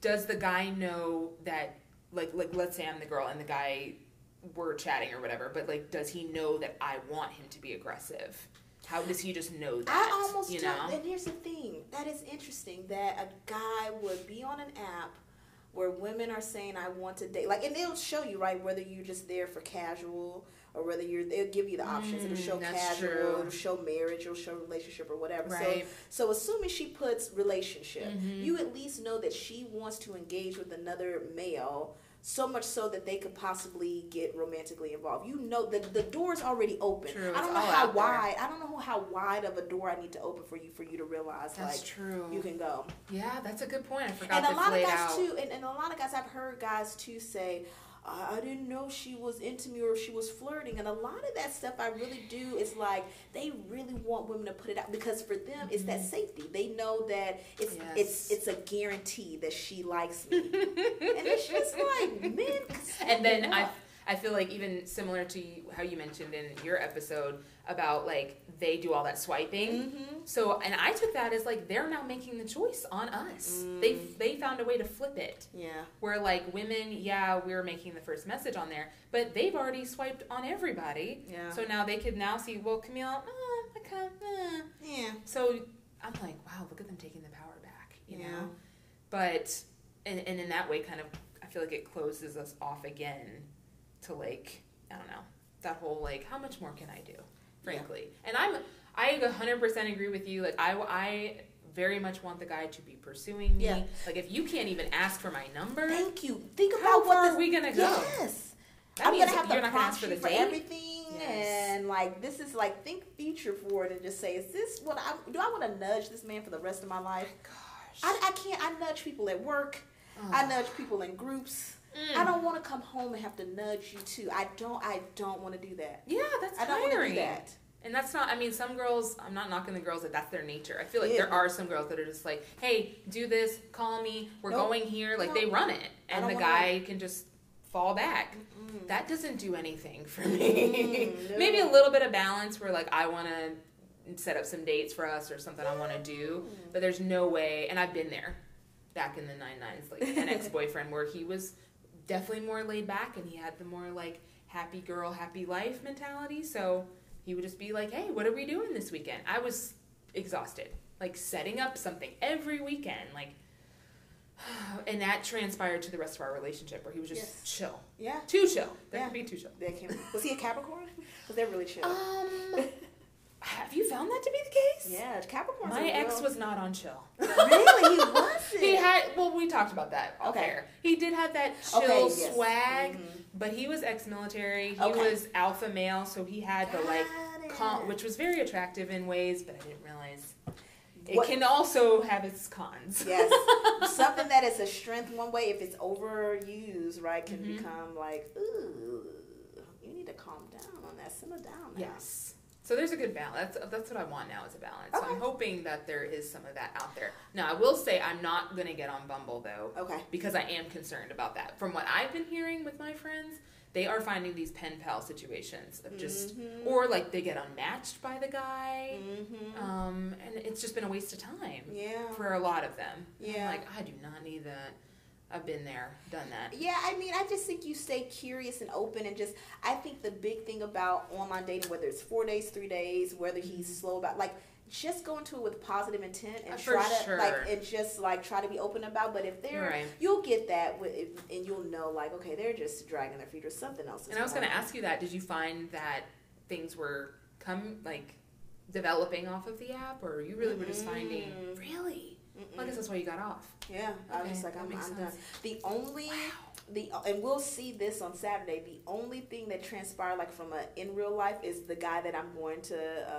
does the guy know that like like let's say I'm the girl and the guy we're chatting or whatever, but like, does he know that I want him to be aggressive? How does he just know that? I almost you know. And here's the thing: that is interesting that a guy would be on an app where women are saying, "I want to date," like, and it'll show you right whether you're just there for casual or whether you're they'll give you the options. Mm, it'll show casual, true. it'll show marriage, it'll show relationship or whatever. Right. So so assuming she puts relationship, mm-hmm. you at least know that she wants to engage with another male so much so that they could possibly get romantically involved. You know the the door's already open. True, I don't know how wide. There. I don't know how wide of a door I need to open for you for you to realize that's like true. You can go. Yeah, that's a good point. I forgot. And a lot of guys out. too. And, and a lot of guys I've heard guys too say, I didn't know she was into me or she was flirting. And a lot of that stuff I really do is like they really want women to put it out because for them mm-hmm. it's that mm-hmm. safety. They know that it's yes. it's it's a guarantee that she likes me. and it's just like men. And then I I feel like even similar to how you mentioned in your episode about like they do all that swiping. Mm-hmm. So, and I took that as like they're now making the choice on us. Mm. They they found a way to flip it. Yeah. Where like women, yeah, we're making the first message on there, but they've already swiped on everybody. Yeah. So now they could now see, well, Camille, oh, I kind of, eh. yeah. So I'm like, wow, look at them taking the power back. You yeah. know. But and and in that way, kind of, I feel like it closes us off again to like I don't know that whole like how much more can I do? Frankly. Yeah. And I'm I 100% agree with you. Like I I very much want the guy to be pursuing me. Yeah. Like if you can't even ask for my number, thank you. Think about how what far are we gonna go? Yes. That I'm gonna have to prompt for, the for everything, yes. and like this is like think future forward and just say, is this what I do? I want to nudge this man for the rest of my life. Oh gosh, I, I can't. I nudge people at work. Oh. I nudge people in groups. Mm. I don't want to come home and have to nudge you too. I don't. I don't want to do that. Yeah, that's. I don't want to do that. And that's not. I mean, some girls. I'm not knocking the girls that that's their nature. I feel like yeah. there are some girls that are just like, "Hey, do this. Call me. We're nope. going here." Like nope. they run it, and the guy can just fall back. Mm-mm. That doesn't do anything for me. Mm, no. Maybe a little bit of balance where like I want to set up some dates for us or something I want to do, mm. but there's no way. And I've been there back in the nine nines, like an ex boyfriend where he was definitely more laid back and he had the more like happy girl, happy life mentality. So he would just be like, "Hey, what are we doing this weekend?" I was exhausted, like setting up something every weekend, like. And that transpired to the rest of our relationship, where he was just yes. chill. Yeah, too chill. That yeah. could be too chill. That can, was he a Capricorn? Was that really chill? Um, have you found that to be the case? Yeah, Capricorn. My ex was not on chill. really, he wasn't. he had. Well, we talked about that. Okay. He did have that chill okay, yes. swag, mm-hmm. but he was ex-military. He okay. was alpha male, so he had the like, con- which was very attractive in ways, but I didn't realize. It what? can also have its cons. Yes, something that is a strength one way, if it's overused, right, can mm-hmm. become like, ooh, you need to calm down on that. Simmer down. Now. Yes. So there's a good balance. That's, that's what I want now is a balance. Okay. So I'm hoping that there is some of that out there. Now I will say I'm not gonna get on Bumble though. Okay. Because I am concerned about that. From what I've been hearing with my friends, they are finding these pen pal situations of just mm-hmm. or like they get unmatched by the guy. Mm-hmm. Um, and it's just been a waste of time. Yeah. For a lot of them. Yeah. like I do not need that. I've been there, done that. Yeah, I mean, I just think you stay curious and open, and just I think the big thing about online dating, whether it's four days, three days, whether he's mm-hmm. slow about like just go into it with positive intent and try to sure. like and just like try to be open about. But if they're, right. you'll get that with, and you'll know like okay, they're just dragging their feet or something else. And I was going to ask you that. Did you find that things were come like developing off of the app, or you really were just finding really. Well, I guess that's why you got off. Yeah, I was Okay, like, I'm, I'm done. The only, the and we'll see this on Saturday. The only thing that transpired, like from a in real life, is the guy that I'm going to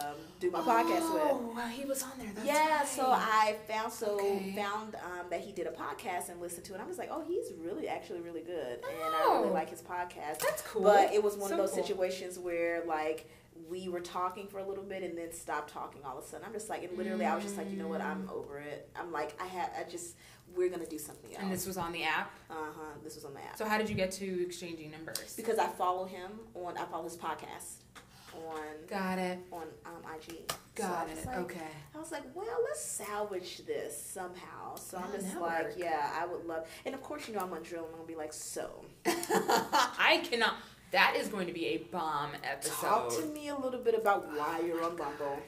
um, do my podcast with. Oh, well, he was on there. That's yeah, right. so I found so Okay. found um, that he did a podcast and listened to it. I was like, oh, he's really actually really good, and I really Oh. like his podcast. That's cool. But it was one of those situations where like we were talking for a little bit and then stopped talking all of a sudden. I'm just like, and literally, I was just like, you know what? I'm over it. I'm like, I had, I just, we're gonna do something else. And this was on the app. uh huh. This was on the app So how did you get to exchanging numbers? because I follow him on, I follow his podcast on Got it. on um, IG. Got was it. like- okay. I was like, well, let's salvage this somehow. So I'm just network. like, yeah, I would love, and of course, you know, I'm gonna drill. I'm gonna be like, so I cannot. That is going to be a bomb episode. talk to me a little bit about why oh you're on Bumble.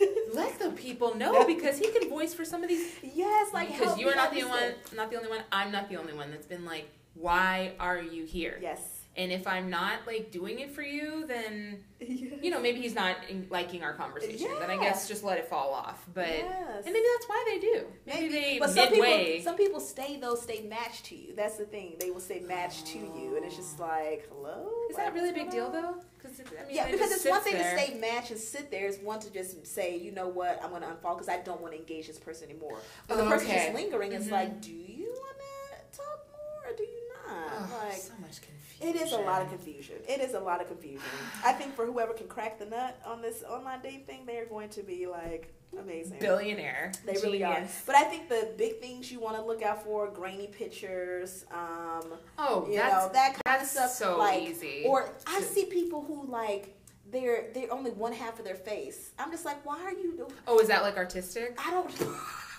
Let the people know because he can voice for some of these. Yes, like because you are not the only one. Not the only one. I'm not the only one that's been like, why are you here? Yes. And if I'm not like doing it for you, then you know maybe he's not in, liking our conversation. Then I guess just let it fall off. But Yes. and maybe that's why they do. Maybe, they but some midway. people, some people stay though, stay matched to you. That's the thing. They will stay matched to you, and it's just like, hello. is Like, that really a big deal though? Because I mean, Yeah, it because it's one thing there. to stay matched and sit there. It's one to just say, you know what, I'm going to unfollow because I don't want to engage this person anymore. But the Oh, person okay. just lingering is Mhm. like, do you want to talk more or do you not? Oh, like, so much confusion. It is a lot of confusion. It is a lot of confusion. I think for whoever can crack the nut on this online date thing, they are going to be like amazing. billionaire. They really are. But I think the big things you want to look out for: grainy pictures, um, Oh, you that's know that kind of stuff. so like, easy. Or I see people who like they're they're only one half of their face. I'm just like, why are you? oh, is that like artistic? I don't.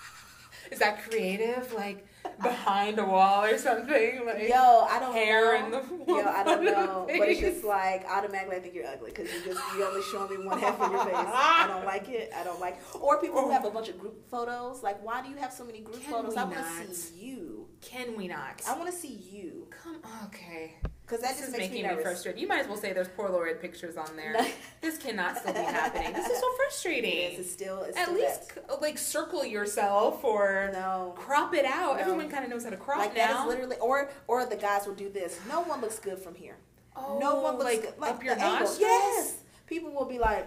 Is that creative? Like behind a wall or something? Like Yo, I don't hair know. in the Yo, I don't know, but it's just like automatically I think you're ugly because you just you only show me one half of your face. I don't like it. I don't like. Or people who oh. have a bunch of group photos. Like, why do you have so many group Can photos? I want to see you. Can we not? I want to see you Come okay. Because that this just is makes me making me, nervous. frustrated. You might as well say there's poor Polaroid pictures on there. This cannot still be happening. This is so frustrating. It is. It's still. It's At still least c- like circle yourself or no. crop it out. No. Everyone kind of knows how to crop Like now. that is literally, or or the guys will do this. No one looks good from here. oh, no one looks like good. Like up your nostrils. Yes. People will be like,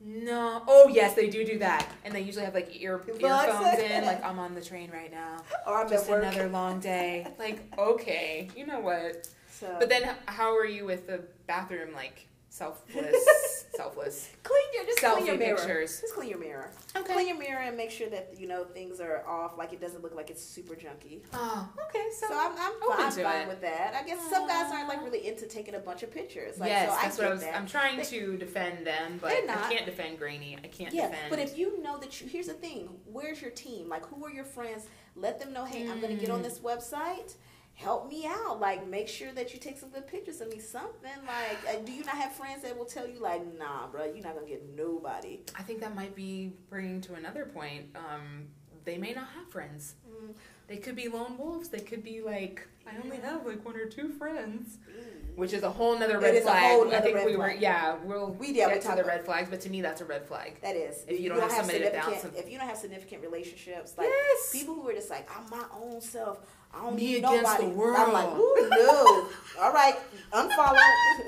No. Oh yes, they do do that, and they usually have like ear earphones in. Like I'm on the train right now. or I'm Just another long day. Like okay, you know what? So, But then, how are you with the bathroom? Like selfless, selfless clean your just clean your mirror. pictures. Just clean your mirror. Okay. Clean your mirror and make sure that you know things are off. Like it doesn't look like it's super junky. Oh, okay. So, So I'm I'm open fine, to fine it. with that. I guess some guys aren't like really into taking a bunch of pictures. Like, yes, so I that's what get I was. that. I'm trying They- to defend them, but I can't defend Grainy. I can't Yeah, defend. but if you know that you, here's the thing: where's your team? Like, who are your friends? Let them know, hey, I'm going to get on Mm. this website. Help me out. Like, make sure that you take some good pictures of me. Something like, uh, do you not have friends that will tell you, like, nah, bro, you're not gonna get nobody. I think that might be bringing to another point. Um, they may not have friends. Mm. They could be lone wolves. They could be like, I only have like one or two friends, Mm. which is a whole nother It red is a flag. whole I nother think red we were, flag. yeah, we'll We- yeah, we get to the about- red flags, but to me, that's a red flag. That is, If you don't have somebody to bounce significant, if you don't have significant relationships, like yes. people who are just like, I'm my own self. I don't Me need against nobody. the world. I'm like, ooh, no. All right, unfollow.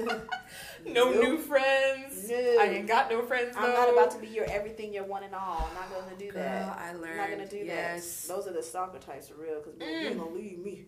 no Nope. new friends. No. I ain't got no friends. I'm not about to be your everything, your one and all. I'm not going to do Girl, that. I learned. I'm not gonna do yes. that. Those are the stalker types for real. Because Mm. you're gonna leave me.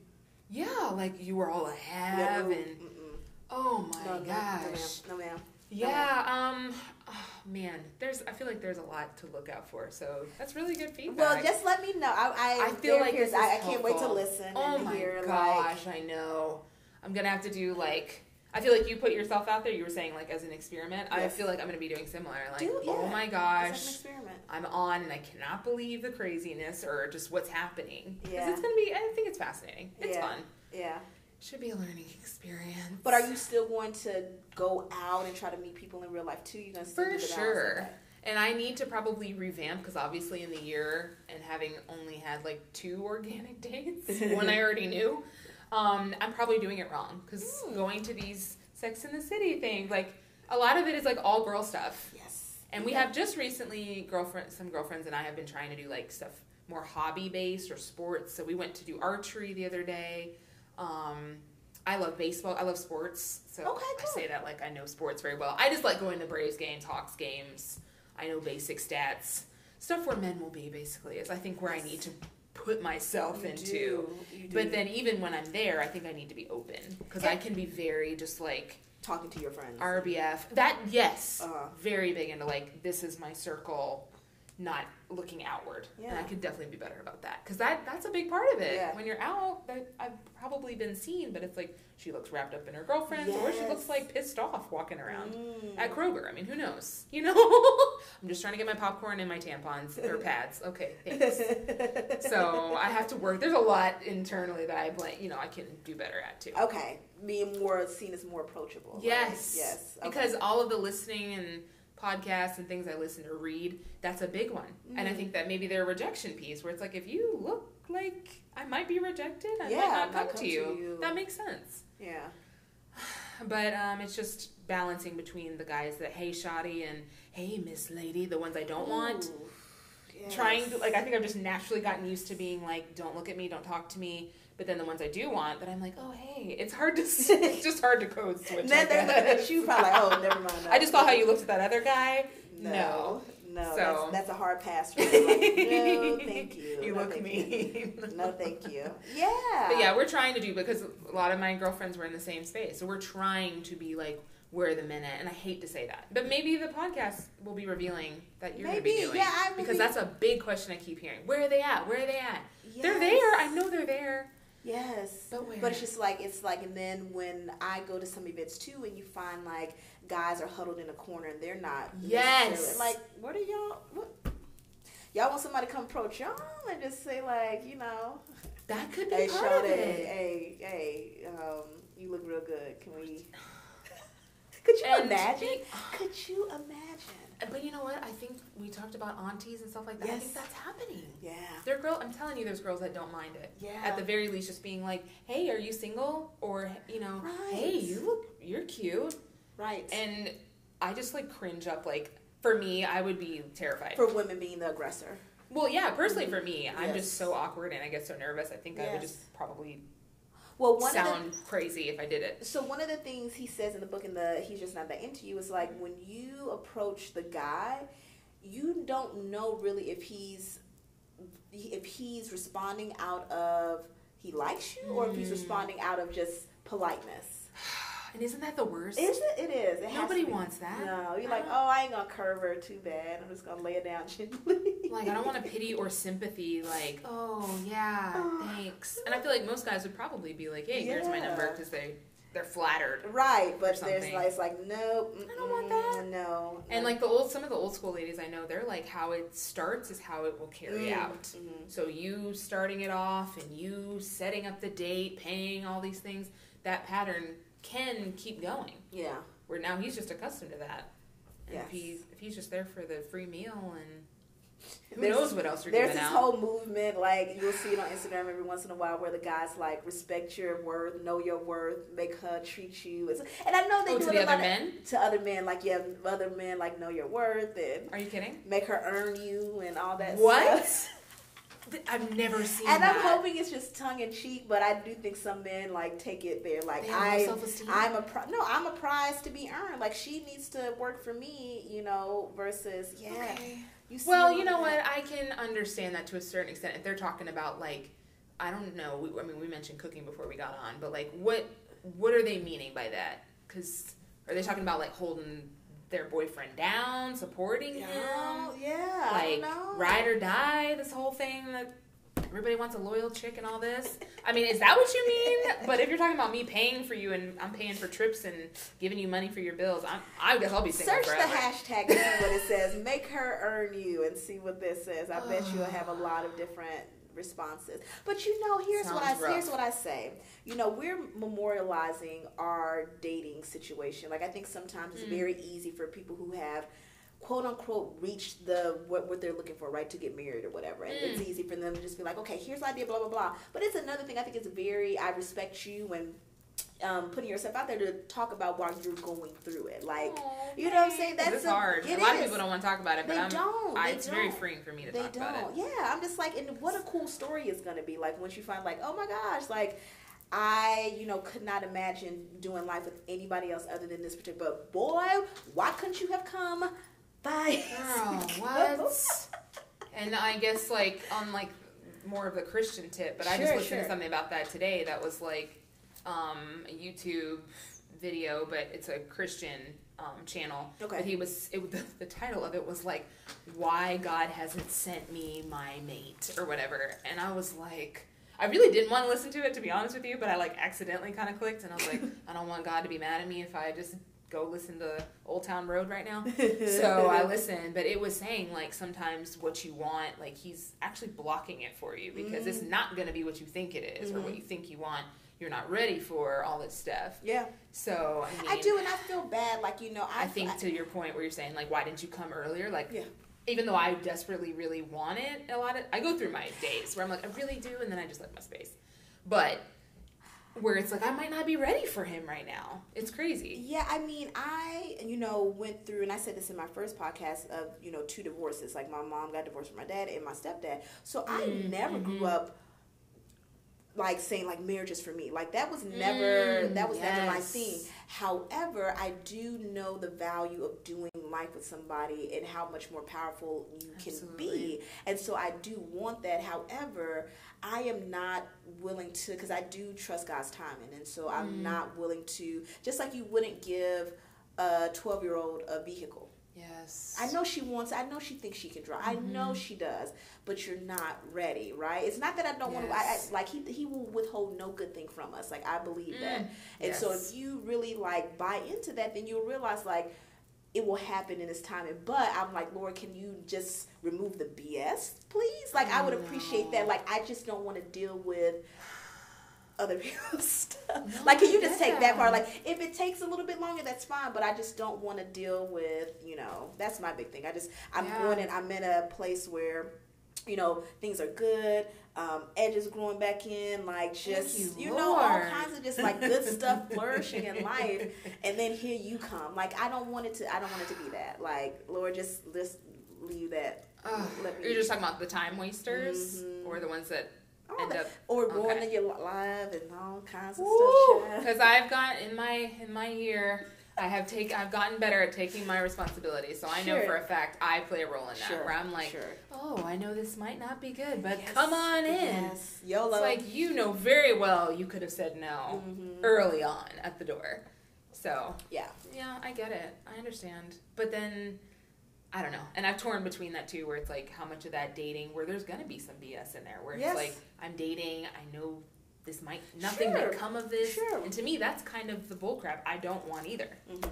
Yeah, like you were all Yeah, no, and mm-mm. oh my no, no, gosh. no, ma'am. No, ma'am. Yeah, um, oh, man, there's. I feel like there's a lot to look out for. So that's really good feedback. Well, just let me know. I, I, I feel like I, I can't wait to listen oh my hear gosh, I know. I'm gonna have to do like. I feel like you put yourself out there. You were saying like as an experiment. I feel like I'm gonna be doing similar. Like, Do- oh my gosh, like an experiment. I'm on and I cannot believe the craziness or just what's happening. Yeah. it's gonna be. I think it's fascinating. It's Yeah. fun. Yeah. Should be a learning experience. But are you still going to go out and try to meet people in real life too? You're gonna still For sure. And I need to probably revamp because obviously in the year and having only had like two organic dates, one I already knew, um, I'm probably doing it wrong because Hmm. going to these Sex in the City things, like A lot of it is like all girl stuff. Yes. And we Yeah. have just recently girlfriend some girlfriends and I have been trying to do like stuff more hobby based or sports. So we went to do archery the other day. Um, I love baseball. I love sports. So Okay, I cool. say that like I know sports very well. I just like going to Braves games, Hawks games. I know basic stats. Stuff where men will be basically is I think where I need to put myself You into. do. But then even when I'm there, I think I need to be open because I can be very just like talking to your friends. RBF. That yes, Uh-huh. very big into like this is my circle, not looking outward. And I could definitely be better about that because that that's a big part of it. Yeah. When you're out, that I've probably been seen, but it's like she looks wrapped up in her girlfriends, or she looks like pissed off walking around. Mm. At Kroger, I mean, who knows? You know, I'm just trying to get my popcorn and my tampons or pads. Okay, thanks. so I have to work. There's a lot internally that I blame. You know, I can do better at too. okay, being more seen as more approachable. right? Yes. Yes. Okay. Because all of the listening and podcasts and things I listen or read, that's a big one. And I Mhm. think that maybe their rejection piece where it's like if you look like I might be rejected, I Yeah, might not come, come to, to you. you. That makes sense. yeah. But um, it's just balancing between the guys that hey shoddy and hey miss lady, the ones I don't want. Yes. Trying to like I think I've just naturally gotten used to being like don't look at me, don't talk to me. But then the ones I do want, that I'm like, oh hey, it's hard to it's just hard to code switch. And then they're looking at you, probably like, oh, never mind. I just saw how you looked at that other guy. No, no, So- that's, that's a hard pass for me. Like, no, thank you. You No, look mean. You. No, thank you. Yeah. But yeah, we're trying to do because a lot of my girlfriends were in the same space, so we're trying to be like where are the men at? And I hate to say that, but maybe the podcast will be revealing that you're going to be doing. yeah, I because that's a big question I keep hearing. Where are they at? Where are they at? They're there. I know they're there. Yes. But where? But it's just like it's like, and then when I go to some events too, and you find like guys are huddled in a corner and they're not. Yes. Like, what are y'all? What? Y'all want somebody to come approach y'all and just say like, you know, That could be hey, part Shawty, of it. hey, hey, um, you look real good. Can we? Could you And imagine? Could you imagine? But you know what? I think we talked about aunties and stuff like that. I think that's happening. Yeah. There girl, I'm telling you, there's girls that don't mind it. Yeah. At the very least, just being like, "Hey, are you single?" Or you know, "Hey, you look, you're cute." right. And I just like cringe up. Like for me, I would be terrified. for women being the aggressor. well, yeah, personally for me, I'm Yes. just so awkward and I get so nervous. I think I would just probably Well, one of the sound crazy if I did it. So one of the things he says in the book in the he's just not that into you is like when you approach the guy, you don't know really if he's if he's responding out of he likes you or if he's Mm. responding out of just politeness. And isn't that the worst? Is it? It is. It Nobody wants that. No, you're I like, don't- oh, I ain't gonna curve her too bad. I'm just gonna lay it down gently. Like I don't want a pity or sympathy. Like, oh yeah, thanks. And I feel like most guys would probably be like, "Hey, here's my number," because they they're flattered. Right, but there's like it's like nope. I don't want that. No. And like the old, some of the old school ladies I know, they're like, how it starts is how it will carry Mm, out. mhm. So you starting it off and you setting up the date, paying all these things, that pattern can keep going. Yeah. Where now he's just accustomed to that. And Yes. if he's if he's just there for the free meal and who There's- knows what else you're There's this out. whole movement, like you'll see it on Instagram every once in a while, where the guys like respect your worth, know your worth, make her treat you. It's, and I know they oh, do to it the other men? Of, to other men, like yeah, other men like know your worth and Are you kidding? make her earn you and all that. What? I've never seen And that. I'm hoping it's just tongue in cheek, but I do think some men like take it there, like I. I'm a pri- no, I'm a prize to be earned. Like she needs to work for me, you know, versus yeah. Okay. You see Well, you know that. what? I can understand that to a certain extent. If they're talking about like, I don't know. We, I mean, we mentioned cooking before we got on, but like, what what are they meaning by that? Because are they talking about like holding their boyfriend down, supporting Yeah, him, yeah, like ride or die? This whole thing that everybody wants a loyal chick and all this. I mean, is that what you mean? But if you're talking about me paying for you and I'm paying for trips and giving you money for your bills, I'm, I guess I'll be single Search forever. the hashtag and see what it says. Make her earn you and see what this says. I bet you'll have a lot of different responses. But you know, here's what I rough. here's what I say. You know, we're memorializing our dating situation. Like I think sometimes it's Mm. very easy for people who have quote unquote reached the what, what they're looking for, right? To get married or whatever. And it's Mm. easy for them to just be like, okay, here's the idea, blah blah blah. But it's another thing I think it's very I respect you and um, putting yourself out there to talk about while you're going through it. Like, Aww, you know what I'm saying? That's a, hard. a lot is. of people don't want to talk about it, but they I'm, don't. I, they it's don't. very freeing for me to they talk don't. about it. Yeah, I'm just like, and what a cool story is going to be like once you find like, oh my gosh, like. I, you know, could not imagine doing life with anybody else other than this particular. But boy, why couldn't you have come by? Girl, what? and I guess like on like more of the Christian tip, but sure, I just listened sure. to something about that today that was like um, a YouTube video, but it's a Christian um, channel. Okay. But he was it, the, the title of it was like, "Why God hasn't sent me my mate" or whatever, and I was like. I really didn't want to listen to it to be honest with you, but I like accidentally kind of clicked and I was like, I don't want God to be mad at me if I just go listen to Old Town Road right now. so I listened, but it was saying like sometimes what you want, like he's actually blocking it for you because mm-hmm. it's not going to be what you think it is mm-hmm. or what mm-hmm. you think you want you're not ready for all this stuff. Yeah. So I, mean, I do, and I feel bad. Like you know, I, I think I, to your point where you're saying like, why didn't you come earlier? Like, yeah. Even though I desperately really want it, a lot of I go through my days where I'm like, I really do, and then I just let my space. But where it's like I might not be ready for him right now. It's crazy. Yeah, I mean, I you know went through, and I said this in my first podcast of you know two divorces. Like my mom got divorced from my dad and my stepdad, so I mm-hmm. never grew mm-hmm. up like saying like marriage is for me like that was never mm, that was yes. never my thing however i do know the value of doing life with somebody and how much more powerful you can Absolutely. be and so i do want that however i am not willing to because i do trust god's timing and so i'm mm. not willing to just like you wouldn't give a 12 year old a vehicle Yes. I know she wants. I know she thinks she can drive. Mm-hmm. I know mm-hmm. she does, but you're not ready, right? It's not that I don't yes. want to. I, I, like he he will withhold no good thing from us. Like I believe mm. that, and yes. so if you really like buy into that, then you'll realize like it will happen in its time. But I'm like, Lord, can you just remove the BS, please? Like I would appreciate that. Like I just don't want to deal with other people's stuff. No, like, can you just take that part? Like, if it takes a little bit longer, that's fine. But I just don't want to deal with, you know, that's my big thing. I just, I'm yeah. going and I'm in a place where, you know, things are good. Um, edges growing back in, like just you, you know, all kinds of just like good stuff flourishing in life. And then here you come. Like, I don't want it to. I don't want it to be that. Like, Lord, just just leave that. Uh, you're just talking about the time wasters, mm-hmm. or the ones that end up or okay. your life and all kinds of Woo! stuff. Because I've got in my in my year. I have take I've gotten better at taking my responsibility, so I sure. know for a fact I play a role in that. Sure. Where I'm like, sure. oh, I know this might not be good, but yes. come on in. Yes. YOLO. It's like you know very well you could have said no mm-hmm. early on at the door. So yeah, yeah, I get it. I understand, but then I don't know. And I've torn between that too, where it's like how much of that dating, where there's gonna be some BS in there, where yes. it's like I'm dating, I know this might nothing sure. might come of this, sure. and to me that's kind of the bullcrap I don't want either. Mm-hmm.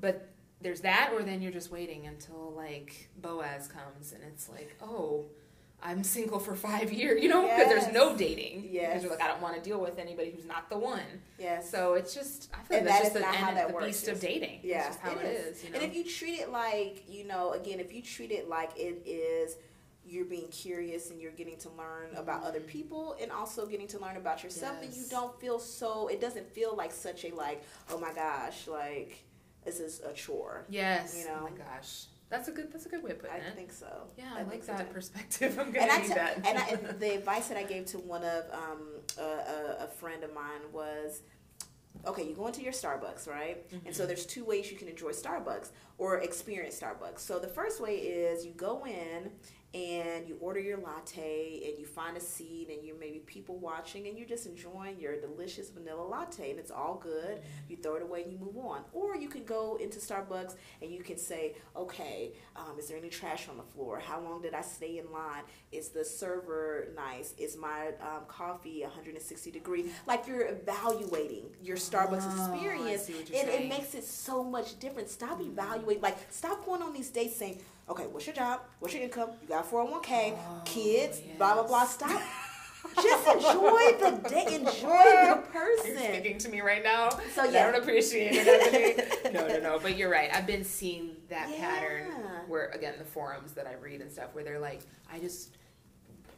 But there's that, or then you're just waiting until like Boaz comes, and it's like, oh, I'm single for five years, you know, because yes. there's no dating. Yes. Because you're like, I don't want to deal with anybody who's not the one. Yes. So it's just, I feel like that's just the, end, that the works. beast of dating. Yeah. It's just how it, it is. is you know? And if you treat it like, you know, again, if you treat it like it is, you're being curious and you're getting to learn about other mm-hmm. people and also getting to learn about yourself yes. and you don't feel so, it doesn't feel like such a like, oh my gosh, like, this is a chore. yes. You know? Oh my gosh. That's a good. That's a good way of putting I it. I think so. Yeah, I, I like that perspective. I'm gonna and need that. and, I, and the advice that I gave to one of um, a, a, a, friend of mine was, okay, you go into your Starbucks, right? Mm-hmm. And so mm-hmm. there's two ways you can enjoy Starbucks or experience Starbucks. So the first way is you go in and you order your latte and you find a seat and you're maybe people watching and you're just enjoying your delicious vanilla latte and it's all good. You throw it away and you move on. Or you can go into Starbucks and you can say, okay, um, is there any trash on the floor? How long did I stay in line? Is the server nice? Is my um, coffee 160 degrees? Like you're evaluating your Starbucks oh, experience. and it makes it so much different. Stop mm-hmm. evaluating. Like stop going on these dates saying, okay, what's your job? What's your income? You got 401k, oh, kids, yes. blah, blah, blah. Stop. Just enjoy the day. Enjoy the person. You're speaking to me right now. So yeah, I don't appreciate it. no, no, no. But you're right. I've been seeing that yeah. pattern where, again, the forums that I read and stuff, where they're like, I just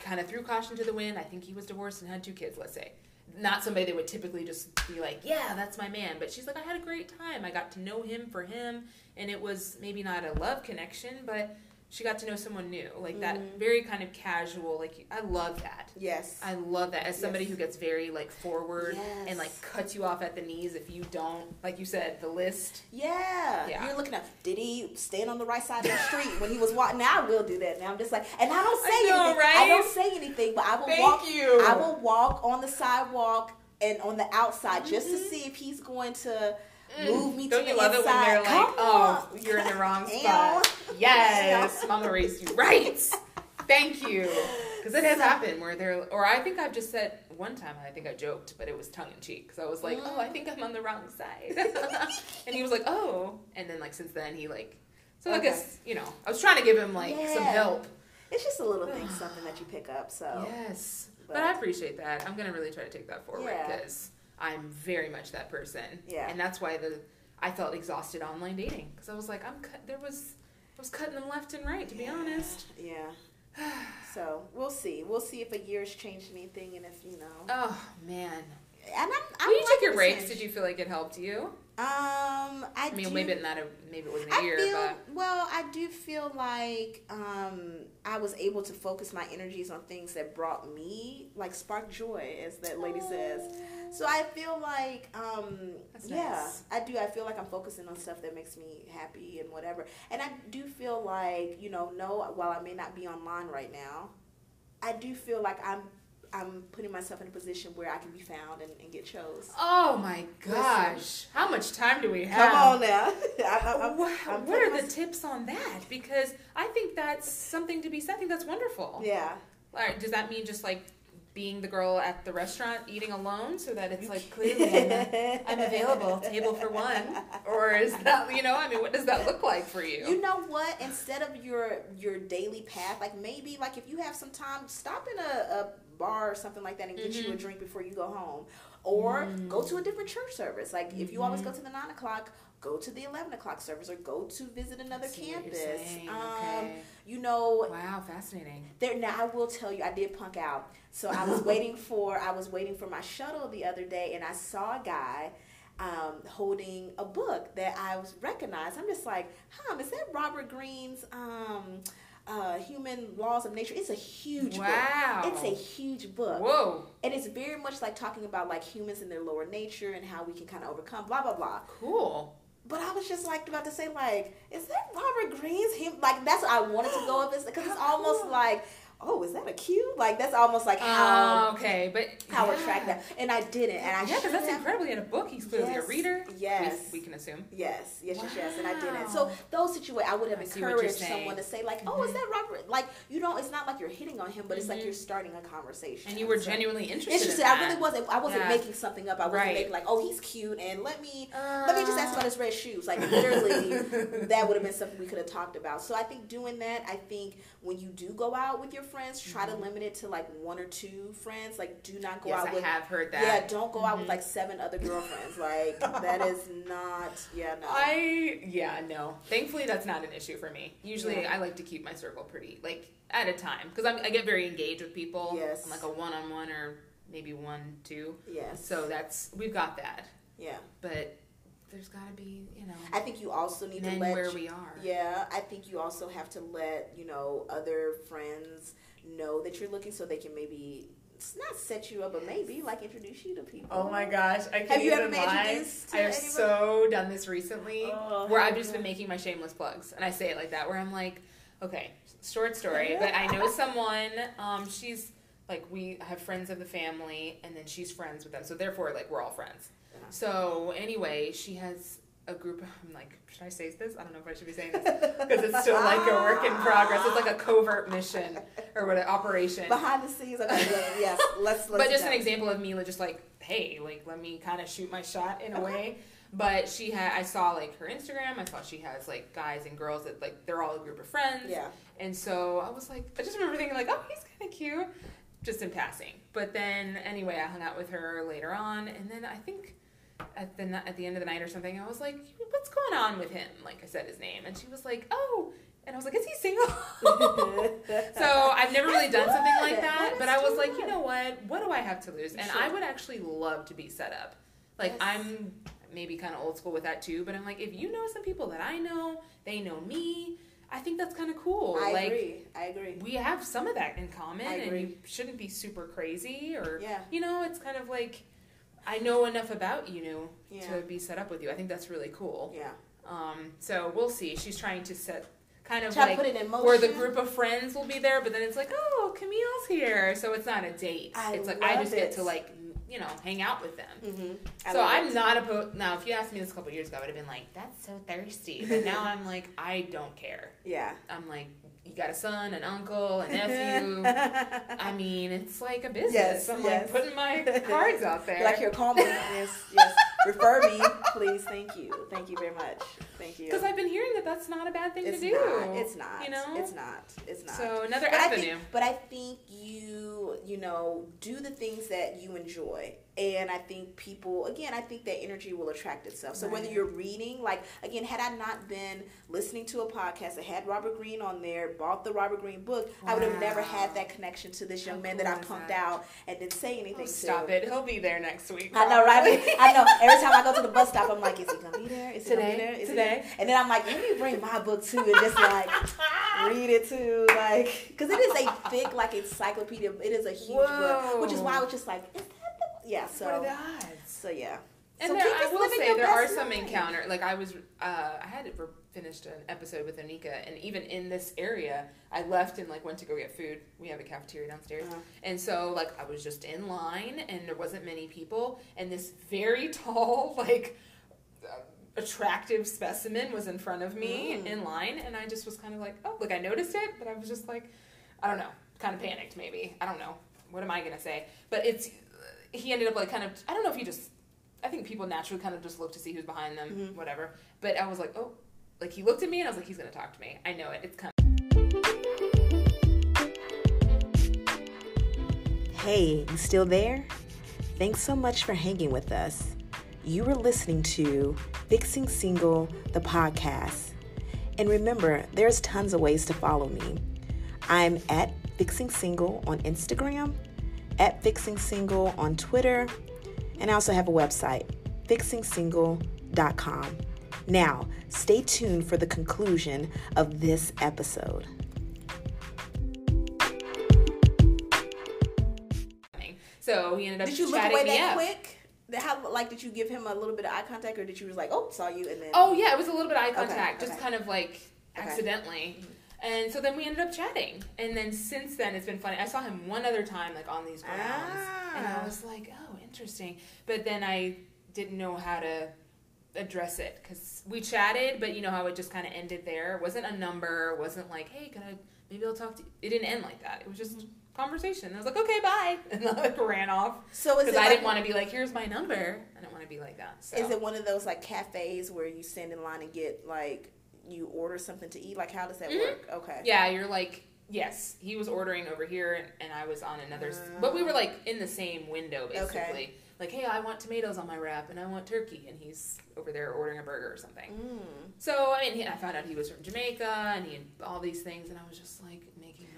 kind of threw caution to the wind. I think he was divorced and had two kids. Let's say, not somebody that would typically just be like, yeah, that's my man. But she's like, I had a great time. I got to know him for him, and it was maybe not a love connection, but she got to know someone new like that Mhm. very kind of casual like i love that Yes. i love that as somebody Yes. who gets very like forward and like cuts you off at the knees if you don't like you said the list Yeah. Yeah. You're looking at did he stand on the right side of the street when he was walking? Now I will do that. Now I'm just like and I don't say I know, anything. right? I don't say anything, but I will Thank walk you. I will walk on the sidewalk and on the outside just to Mhm. see if he's going to. Mm. move me don't to you love it when they're like Come oh on. you're in the wrong spot. Yes mama raised you. Right. Thank you. Because it has happened where they're or i think i've just said one time i think i joked but it was tongue-in-cheek because i was like oh i think i'm on the wrong side. And he was like oh. And then like since then he like so i guess you know i was trying to give him like some help. It's just a little thing, something that you pick up. So. Yes. But, But- i appreciate that. I'm gonna really try to take that forward Yeah. I'm very much that person Yeah. and that's why the i felt exhausted online dating because i was like i'm cut there was i was cutting them left and right to be honest Yeah. So we'll see. We'll see if a year's changed anything, and if you know. oh man And I'm. I'm when you took your breaks did you feel like it helped you Um, I, i mean do, maybe not a maybe it wasn't a I year feel but well. I do feel like um, I was able to focus my energies on things that brought me like spark joy, as that lady says. So I feel like, um, That's yeah, nice. I do. I feel like I'm focusing on stuff that makes me happy and whatever. And I do feel like, you know, no, while I may not be online right now, I do feel like I'm, I'm putting myself in a position where I can be found and, and get chose. oh my gosh how much time do we have Come on now. I'm- Wha- I'm what are the tips on that? Because I think that's something to be said. I think that's wonderful. yeah. All right, does that mean just like being the girl at the restaurant eating alone so that it's like clearly I'm, I'm available, table for one? Or is that, you know, I mean, what does that look like for you? You know what? Instead of your your daily path, like maybe like if you have some time, stop in a, a bar or something like that and get you a Mhm. drink before you go home, or Mm. go to a different church service. Like if you always go to the nine o'clock, go to the eleven o'clock service, or go to visit another I see what you're campus. Um, okay. you know, Wow, fascinating. there now I will tell you I did punk out. So I was waiting for I was waiting for my shuttle the other day and I saw a guy um, holding a book that I was recognized. I'm just like, huh, is that Robert Greene's um, uh, Human Laws of Nature? It's a huge Wow. book. It's a huge book. Whoa, And it's very much like talking about like humans and their lower nature and how we can kind of overcome blah blah blah. cool. But I was just like about to say like, is that Robert Greene's him? Like that's what I wanted to go with because it's almost like, oh, is that a cue? Like that's almost like how Oh, okay, but how yeah. attract that. And I didn't, and I Yeah, because that's incredible. In a book, he's clearly Yes, a reader. yes. we, we can assume. Yes, yes, yes, yes, and I didn't. So those situations, I would have I see what you're encouraged someone to say like, "Oh, is Mhm. that Robert?" Like you don't. It's not like you're hitting on him, but it's like Mhm. you're starting a conversation. And you were So- genuinely interested. interested. In I really wasn't. I wasn't Yeah. making something up. I wasn't Right. making like, "Oh, he's cute," and let me let me just ask about his red shoes. Like literally, that would have been something we could have talked about. So I think doing that, I think when you do go out with your friends, try to limit it to like one or two friends. Like do not go Mm-hmm. Yes, out I with have heard that. yeah, don't go out with Mhm. like seven other girlfriends. Like that is not. Yeah, no. I yeah no. Thankfully, that's not an issue for me. Usually, Yeah. I like to keep my circle pretty like at a time because I get very engaged with people. Yes. I'm like a one on one or maybe one two. yes. So that's we've got that. yeah, But there's got to be you know I think you also need men to let. where we are. yeah, I think you also have to let you know other friends know that you're looking, so they can maybe it's not set you up, but maybe like introduce you to people. Oh my gosh! I can't Have you ever even been lie. introduced to I have anybody? so done this recently, Oh, where I've just been making my shameless plugs, and I say it like that, where I'm like, okay, short story, but I know someone. Um, she's like we have friends of the family, and then she's friends with them, so therefore, like we're all friends. So anyway, she has a group. I'm like, should I say this? I don't know if I should be saying this because it's still like a work in progress. It's like a covert mission or what an operation. behind the scenes. Okay, yes, let's. let's but just an example of like, just like hey like let me kind of shoot my shot in a Okay. way but she had i saw like her instagram i saw she has like guys and girls that like they're all a group of friends Yeah, and so i was like i just remember thinking like oh he's kind of cute just in passing but then anyway i hung out with her later on and then i think at the at the end of the night or something i was like what's going on with him like i said his name and she was like oh And I was like, is he single? so I've never really done something like that, but I was like, you know what? What do I have to lose? And sure. I would actually love to be set up. Like yes. I'm maybe kind of old school with that too, but I'm like, if you know some people that I know, they know me. I think that's kind of cool. I like, agree. I agree. We have some of that in common, and you shouldn't be super crazy, or yeah. you know, it's kind of like I know enough about you yeah. to be set up with you. I think that's really cool. Yeah. Um, so we'll see. She's trying to set kind of like where the group of friends will be there, but then it's like, oh, Camille's here, so it's not a date. I it's like I just it. get to like you know hang out with them. Mm-hmm. So I'm it. not opposed. Now, if you asked me this a couple years ago, I would have been like, that's so thirsty. But now I'm like, I don't care. Yeah. I'm like, you got a son, an uncle, a nephew. I mean, it's like a business. Yes, I'm yes. like putting my cards out there. Like you're calling yes, yes. Refer me, please. Thank you. Thank you very much. Thank you. Because I've been hearing that that's not a bad thing it's to do. Not, it's not. You know, it's not. It's not. So another but avenue. I think, but I think you, you know, do the things that you enjoy and I think people again I think that energy will attract itself. So right. whether you're reading, like again, had I not been listening to a podcast that had Robert Greene on there, bought the Robert Greene book, wow. I would have never had that connection to this young How man cool that I pumped that? out and didn't say oh, anything. Oh, stop it! He'll be there next week. Probably. I know, right? I know. Every time I go to the bus stop, I'm like, is he gonna be there? Is he? Gonna be there? Is today? And then I'm like, let me bring my book too and just like read it too, like because it is a thick like encyclopedia. It is a huge Whoa. book, which is why I was just like yeah. So what are the odds? So yeah. And so there, I will say there are some encounter. Like I was, uh, I had finished an episode with Anika, and even in this area, I left and like went to go get food. We have a cafeteria downstairs, uh-huh. and so like I was just in line, and there wasn't many people, and this very tall like. Attractive specimen was in front of me mm. in line and I just was kind of like, oh, like I noticed it, but I was just like, I don't know, kind of panicked maybe. I don't know. What am I going to say? But it's he ended up like kind of I don't know if he just I think people naturally kind of just look to see who's behind them, mm-hmm. whatever. But I was like, oh, like he looked at me and I was like, he's gonna talk to me. I know it. It's coming. Hey, you still there? Thanks so much for hanging with us. You were listening to Fixing Single, the podcast. And remember, there's tons of ways to follow me. I'm at Fixing Single on Instagram at Fixing Single on Twitter, and I also have a website, fixingsingle.com. Now, stay tuned for the conclusion of this episode. So he ended up. Did you look away that quick? How like did you give him a little bit of eye contact, or did you was like, oh, saw you, and then? Oh yeah, it was a little bit of eye contact, okay, just okay. kind of like accidentally. Okay. And so then we ended up chatting. And then since then, it's been funny. I saw him one other time, like on these grounds. Ah. And I ah. was like, oh, interesting. But then I didn't know how to address it because we chatted, but you know how it just kind of ended there. It wasn't a number. It wasn't like, hey, can I, maybe I'll talk to you. It didn't end like that. It was just conversation. And I was like, okay, bye. And then like ran off. So Because I like, didn't want to be like, here's my number. I don't want to be like that. So. Is it one of those like cafes where you stand in line and get like you order something to eat? Like, how does that mm-hmm. work? Okay. Yeah, you're like, yes, he was ordering over here, and, I was on another. Uh, but we were like in the same window, basically. Okay. Like, hey, I want tomatoes on my wrap, and I want turkey, and he's over there ordering a burger or something. Mm. So I mean, he, I found out he was from Jamaica, and he had all these things, and I was just like.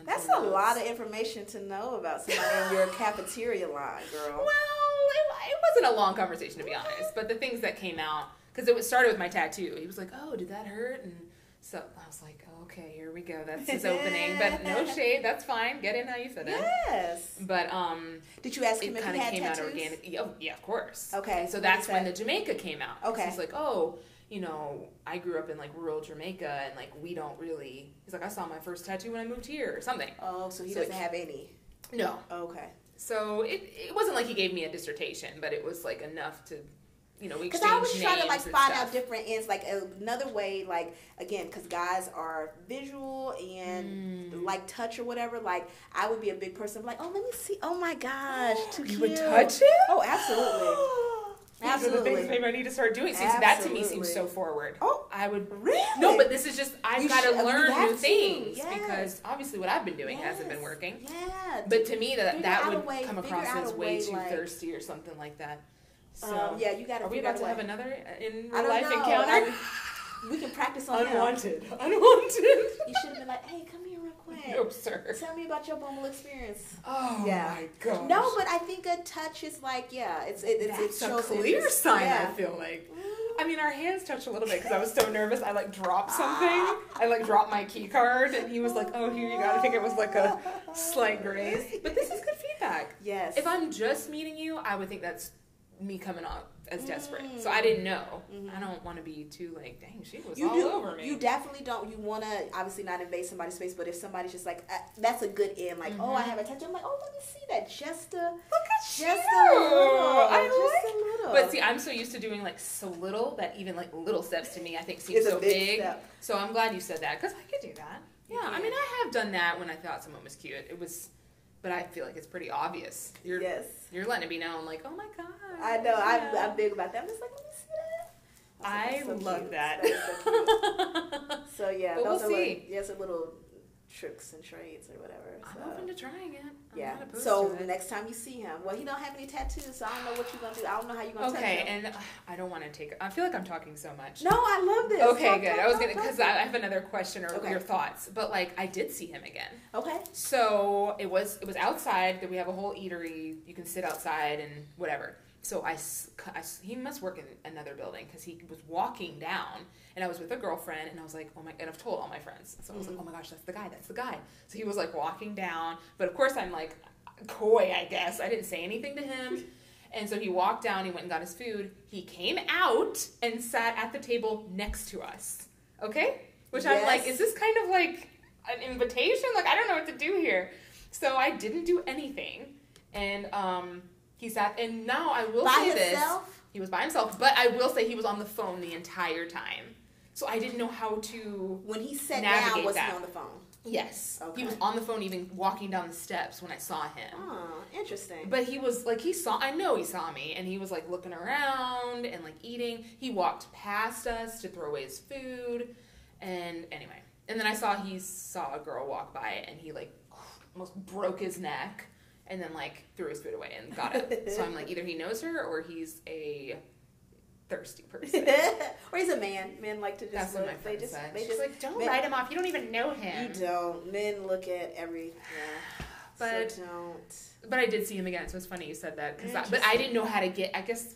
That's a lot of information to know about somebody in your cafeteria line, girl. Well, it, it wasn't a long conversation to be honest, but the things that came out because it started with my tattoo. He was like, "Oh, did that hurt?" And so I was like, oh, "Okay, here we go. That's his opening." But no shade. That's fine. Get in how you fit in. Yes. But um, did you ask him it if he had came tattoos? out organic. Oh, yeah, of course. Okay. So that's when the Jamaica came out. Okay. He's like, "Oh." You know, I grew up in like rural Jamaica, and like we don't really. He's like, I saw my first tattoo when I moved here, or something. Oh, so he so doesn't have any. No. Okay. So it it wasn't like he gave me a dissertation, but it was like enough to you know, because I was trying to like find stuff. out different ends, like another way, like again, because guys are visual and mm. like touch or whatever. Like I would be a big person, like, oh, let me see. Oh my gosh, too you cute. would touch it? Oh, absolutely. Absolutely. These are the things maybe I need to start doing. See, that to me seems so forward. Oh, I would really. No, but this is just I've got to learn new things yes. because obviously what I've been doing yes. hasn't been working. Yeah. But to me, that that would way, come across as way, way too like, thirsty or something like that. So um, yeah, you got to. Are we about to have another in real life know. encounter? we can practice on unwanted. Unwanted. You should have been like, hey, come here quick. Nope, sir. Tell me about your Bumble experience. Oh yeah. my god. No, but I think a touch is like, yeah, it's it, it's, That's it shows a clear sign. Yeah. I feel like. Mm. I mean, our hands touched a little bit because I was so nervous. I like dropped ah. something. I like dropped my key card, and he was like, "Oh, here you go." I think it was like a slight graze, but this is good feedback. Yes. If I'm just meeting you, I would think that's me coming off as desperate. Mm. So I didn't know. Mm-hmm. I don't want to be too like, dang, she was you all do, over me. You definitely don't. You want to obviously not invade somebody's space, but if somebody's just like, uh, that's a good end. Like, mm-hmm. oh, I mm-hmm. have a touch. I'm like, oh, let me see that. Just a look at just you. a little. I just like. A little. But see, I'm so used to doing like so little that even like little steps to me, I think seem so big. big. So I'm glad you said that because I could do that. Yeah, yeah, I mean, I have done that when I thought someone was cute. It was but I feel like it's pretty obvious. You're, yes. You're letting it be known, like, oh my god. I know. Yeah. I'm, I'm big about that. I'm just like, let me see that. I so love cute. that. So, so, yeah, but those we'll are see. Like, yes, a little tricks and trades or whatever. So. I'm open to trying it. I'm yeah. So the next time you see him, well, he don't have any tattoos, so I don't know what you're gonna do. I don't know how you're gonna. Okay, and uh, I don't want to take. I feel like I'm talking so much. No, I love this. Okay, talk, good. Talk, I was gonna because I have another question or okay. your thoughts, but like I did see him again. Okay. So it was it was outside. That we have a whole eatery. You can sit outside and whatever. So I, I he must work in another building because he was walking down and I was with a girlfriend, and I was like, oh my, and I've told all my friends. So I was mm-hmm. like, oh my gosh, that's the guy, that's the guy. So he was like walking down, but of course I'm like coy, I guess. I didn't say anything to him. And so he walked down, he went and got his food. He came out and sat at the table next to us. Okay? Which yes. I'm like, is this kind of like an invitation? Like, I don't know what to do here. So I didn't do anything. And um, he sat, and now I will by say himself? this. He was by himself, but I will say he was on the phone the entire time. So I didn't know how to. When he sat down, was that. he on the phone? Yes. Okay. He was on the phone even walking down the steps when I saw him. Oh, interesting. But he was like he saw I know he saw me and he was like looking around and like eating. He walked past us to throw away his food and anyway. And then I saw he saw a girl walk by and he like almost broke his neck and then like threw his food away and got it. so I'm like either he knows her or he's a thirsty person. or he's a man. Men like to just That's look. What my they just said. they She's just like don't men, write him off. You don't even know him. You don't. Men look at every yeah. But so don't. But I did see him again, so it's funny you said that because but I didn't know how to get. I guess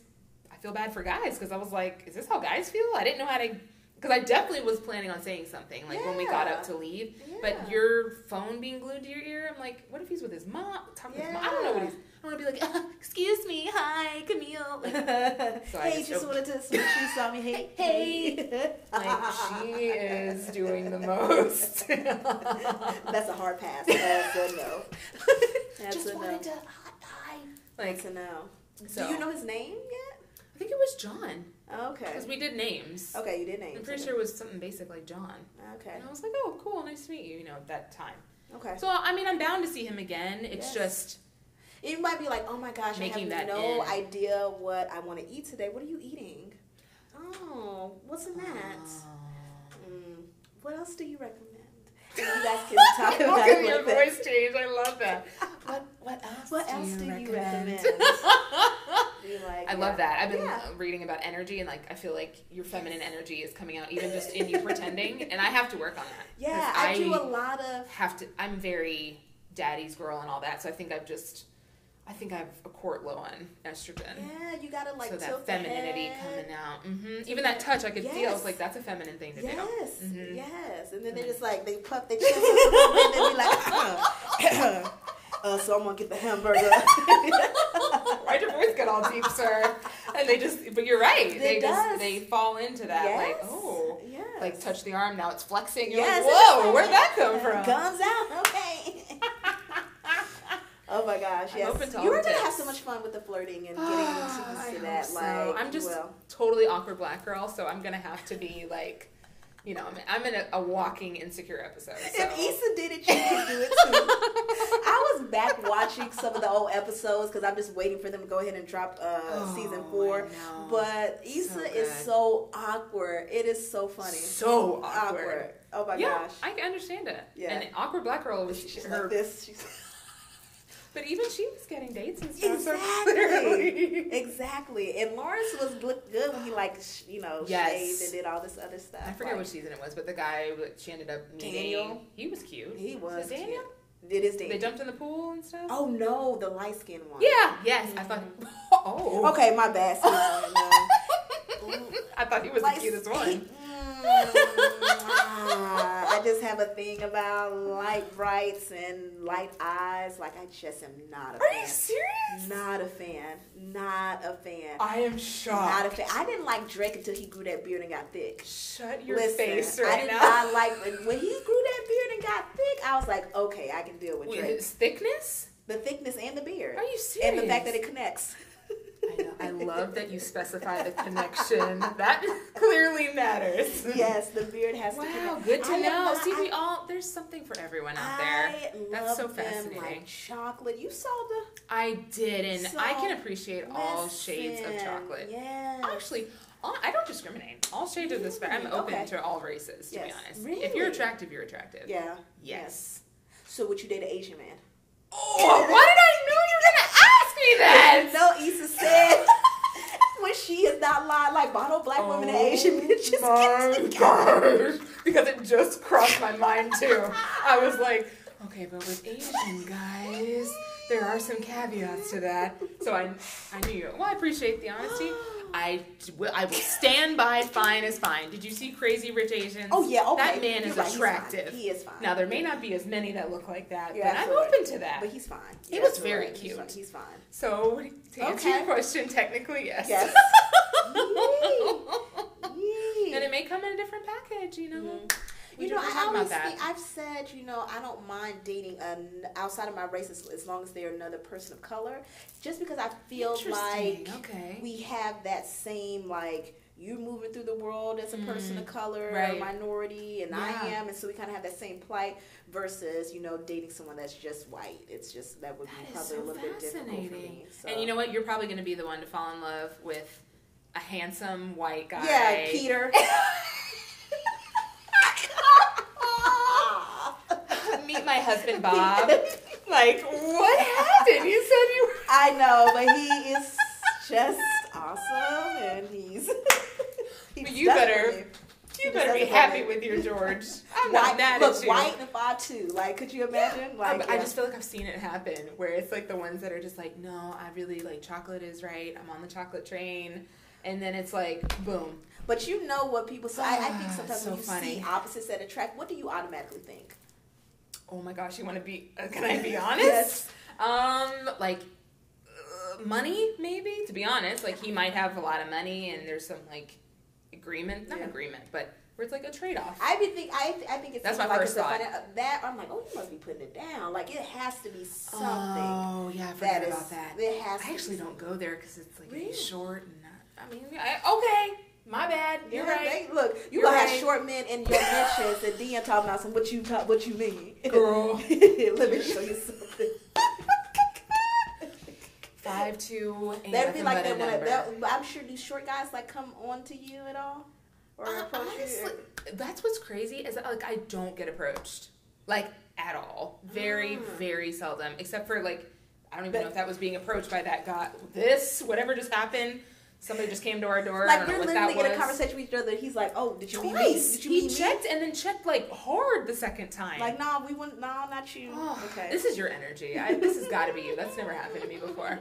I feel bad for guys because I was like, is this how guys feel? I didn't know how to. Because I definitely was planning on saying something, like yeah. when we got up to leave. Yeah. But your phone being glued to your ear, I'm like, what if he's with his mom? Talking yeah. his mom? I don't know what he's. I want to be like, uh, excuse me, hi, Camille. Like, so hey, just, just wanted to see you saw me. Hey, hey. like she is doing the most. That's a hard pass. That's a no. That's just a wanted no. to hi. Like That's a no. So, Do you know his name yet? I think it was John. Okay. Because we did names. Okay, you did names. I'm pretty okay. sure it was something basic like John. Okay. And I was like, oh, cool, nice to meet you. You know, at that time. Okay. So I mean, I'm bound to see him again. It's yes. just it might be like, oh my gosh, I have no in. idea what I want to eat today. What are you eating? Oh, what's in that? Oh. Mm, what else do you recommend? you guys can talk about it. your voice change. I love that. What what else? What do else you do recommend? you recommend? like, I yeah. love that. I've been yeah. reading about energy and like I feel like your feminine energy is coming out even just in you pretending, and I have to work on that. Yeah, I, I do a lot of. Have to. I'm very daddy's girl and all that, so I think I've just I think I have a quart low on estrogen. Yeah, you gotta like so that femininity coming out. Mm-hmm. Even that touch, I could yes. feel. I was like, that's a feminine thing to yes. do. Yes, mm-hmm. yes. And then they just like they puff their chest a little bit, and they be like, uh, uh, so I'm gonna get the hamburger. Why'd your voice get all deep, sir? And they just, but you're right. It they does. just they fall into that yes. like, oh, yes. like touch the arm. Now it's flexing. You're yes, like, whoa, where'd that come from? Comes out. Oh my gosh, yes. you are gonna have so much fun with the flirting and getting into that. So. Like, I'm just totally awkward black girl, so I'm gonna have to be like, you know, I'm in a, a walking insecure episode. So. If Issa did it, you can do it too. I was back watching some of the old episodes because I'm just waiting for them to go ahead and drop uh, oh, season four. But Issa so is so awkward. It is so funny. So awkward. awkward. Oh my yeah, gosh. I can understand it. Yeah. And awkward black girl was she's her, like this. She's But even she was getting dates and stuff. Exactly. exactly. And Lawrence was looked good when he like you know Yes. shaved and did all this other stuff. I forget Like, what season it was, but the guy she ended up meeting, Daniel? he was cute. he was it Daniel? cute. Did his date. They jumped in the pool and stuff. Oh no, the light skinned one. Yeah. Yes. I thought. Oh. Okay, my bad. No. I thought he was the cutest one. Mm, I just have a thing about light brights and light eyes. Like I just am not a Are fan. you serious? Not a fan. Not a fan. I am shocked. Not a fan. I didn't like Drake until he grew that beard and got thick. Shut your Listen, face I right did now. not like when he grew that beard and got thick. I was like, okay, I can deal with Wait, Drake. his thickness? The thickness and the beard, Are you serious? and the fact that it connects. I know. I love that you specify the connection. That clearly matters. yes, the beard has to Wow, good to I know. not- See, I- we all there's something for everyone out there. That's love so fascinating. like chocolate. You saw the I did, and I can appreciate all shades of chocolate. Yes. Actually, all, I don't discriminate. All shades of the spectrum. I'm open Okay. to all races. To Yes. be honest, if you're attractive, you're attractive. yeah. Yes. So would you date an Asian man? Oh, why did I know you were gonna ask me that? No, Issa said when she is not lying, like why don't black women and Asian oh men just get Oh my together? gosh. Because it just crossed my mind too. I was like, okay, but with Asian guys, there are some caveats to that. So I, I knew you. Well, I appreciate the honesty. I will, I will stand by fine is fine. Did you see Crazy Rich Asians? Oh yeah, okay. That man You're is right, attractive. He is fine. Now there may not be as many that look like that, You're but I'm open right. to that. But he's fine. He You're was very right. He's cute. fine. He's fine. So to answer Okay. your question, technically yes. Yes. Yee. and it may come in a different package, you know. Mhm. We You know, I always that. think, I've said, you know, I don't mind dating an outside of my race as, as long as they're another person of color, just because I feel like okay. we have that same like you're moving through the world as a mm-hmm. person of color right. or minority, and I am, and so we kind of have that same plight. Versus, you know, dating someone that's just white. It's just that would be probably so a little bit difficult for me. So. And you know what? You're probably going to be the one to fall in love with a handsome white guy. yeah, Peter. Meet my husband Bob. like, what happened? You said you were. I know, but he is just awesome, and he's. he's But you better- You better be happy with your George. I'm white, not mad look, at you. white and five two. Like, could you imagine? Like, I, I just feel like I've seen it happen where it's like the ones that are just like, no, I really like chocolate is right. I'm on the chocolate train. And then it's like, boom. But you know what people say. I, I think Ah, sometimes so when you funny. see opposites that attract, what do you automatically think? Oh my gosh, you want to be? Uh, can I be honest? Yes. Um, like uh, money, maybe. To be honest, like he might have a lot of money, and there's some like agreement, not Yeah. agreement, but where it's like a trade off. I would think. I, I think it's That's my like first thought. finan- that. I'm like, oh, you must be putting it down. Like it has to be something. Oh yeah, I that forgot is. about that. It has. I actually be don't go there because it's like Really? short and not. I mean, I, okay, my bad. You're Yeah, right, they- look, you You're gonna right. have short men in your mentions, and then talking about some what you ta- what you mean, girl. Let me show you something. Five two. That'd be like that when I, number. that, I'm sure these short guys like come on to you at all, or Uh, approach honestly, you. that's what's crazy is that like I don't get approached like at all. Very Mm. very seldom, except for like I don't even But- know if that was being approached by that guy. This whatever just happened. Somebody just came to our door. I Like don't know you're what that literally in a conversation with each other. He's like, "Oh, did you meet me? Twice. Did you he checked and then checked like hard the second time. Like, no, we wouldn't. No, not you. Oh, okay. This is your energy. I, this has got to be you. That's never happened to me before.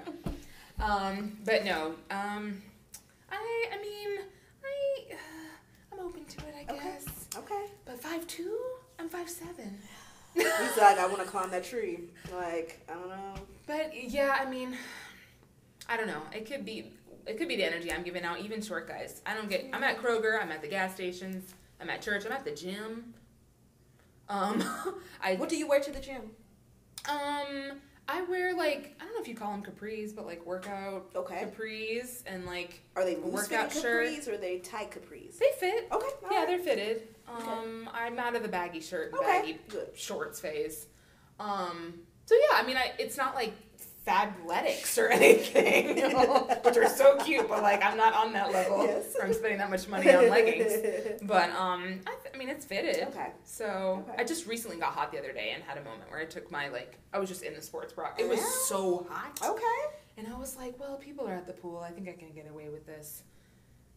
Um, but no. Um, I. I mean, I. Uh, I'm open to it. I Okay. guess. okay. But five two. I'm five seven. He's like, "I want to climb that tree." Like, I don't know. But yeah, I mean, I don't know. It could be. It could be the energy I'm giving out. Even short guys. I don't get. I'm at Kroger. I'm at the gas stations. I'm at church. I'm at the gym. Um, I What do you wear to the gym? Um, I wear like I don't know if you call them capris, but like workout Okay. capris and like Are they loose workout shirt. or are they tight capris? they fit. Okay. Yeah, right. they're fitted. Um, I'm out of the baggy shirt and Okay, baggy good. shorts phase. Um, so yeah, I mean, I it's not like fabletics or anything, which are so cute, but like I'm not on that level yes. from spending that much money on leggings. But um, I, th- I mean, it's fitted. Okay. So okay. I just recently got hot the other day and had a moment where I took my like I was just in the sports bra. It was yeah. so hot. Okay. And I was like, well, people are at the pool. I think I can get away with this.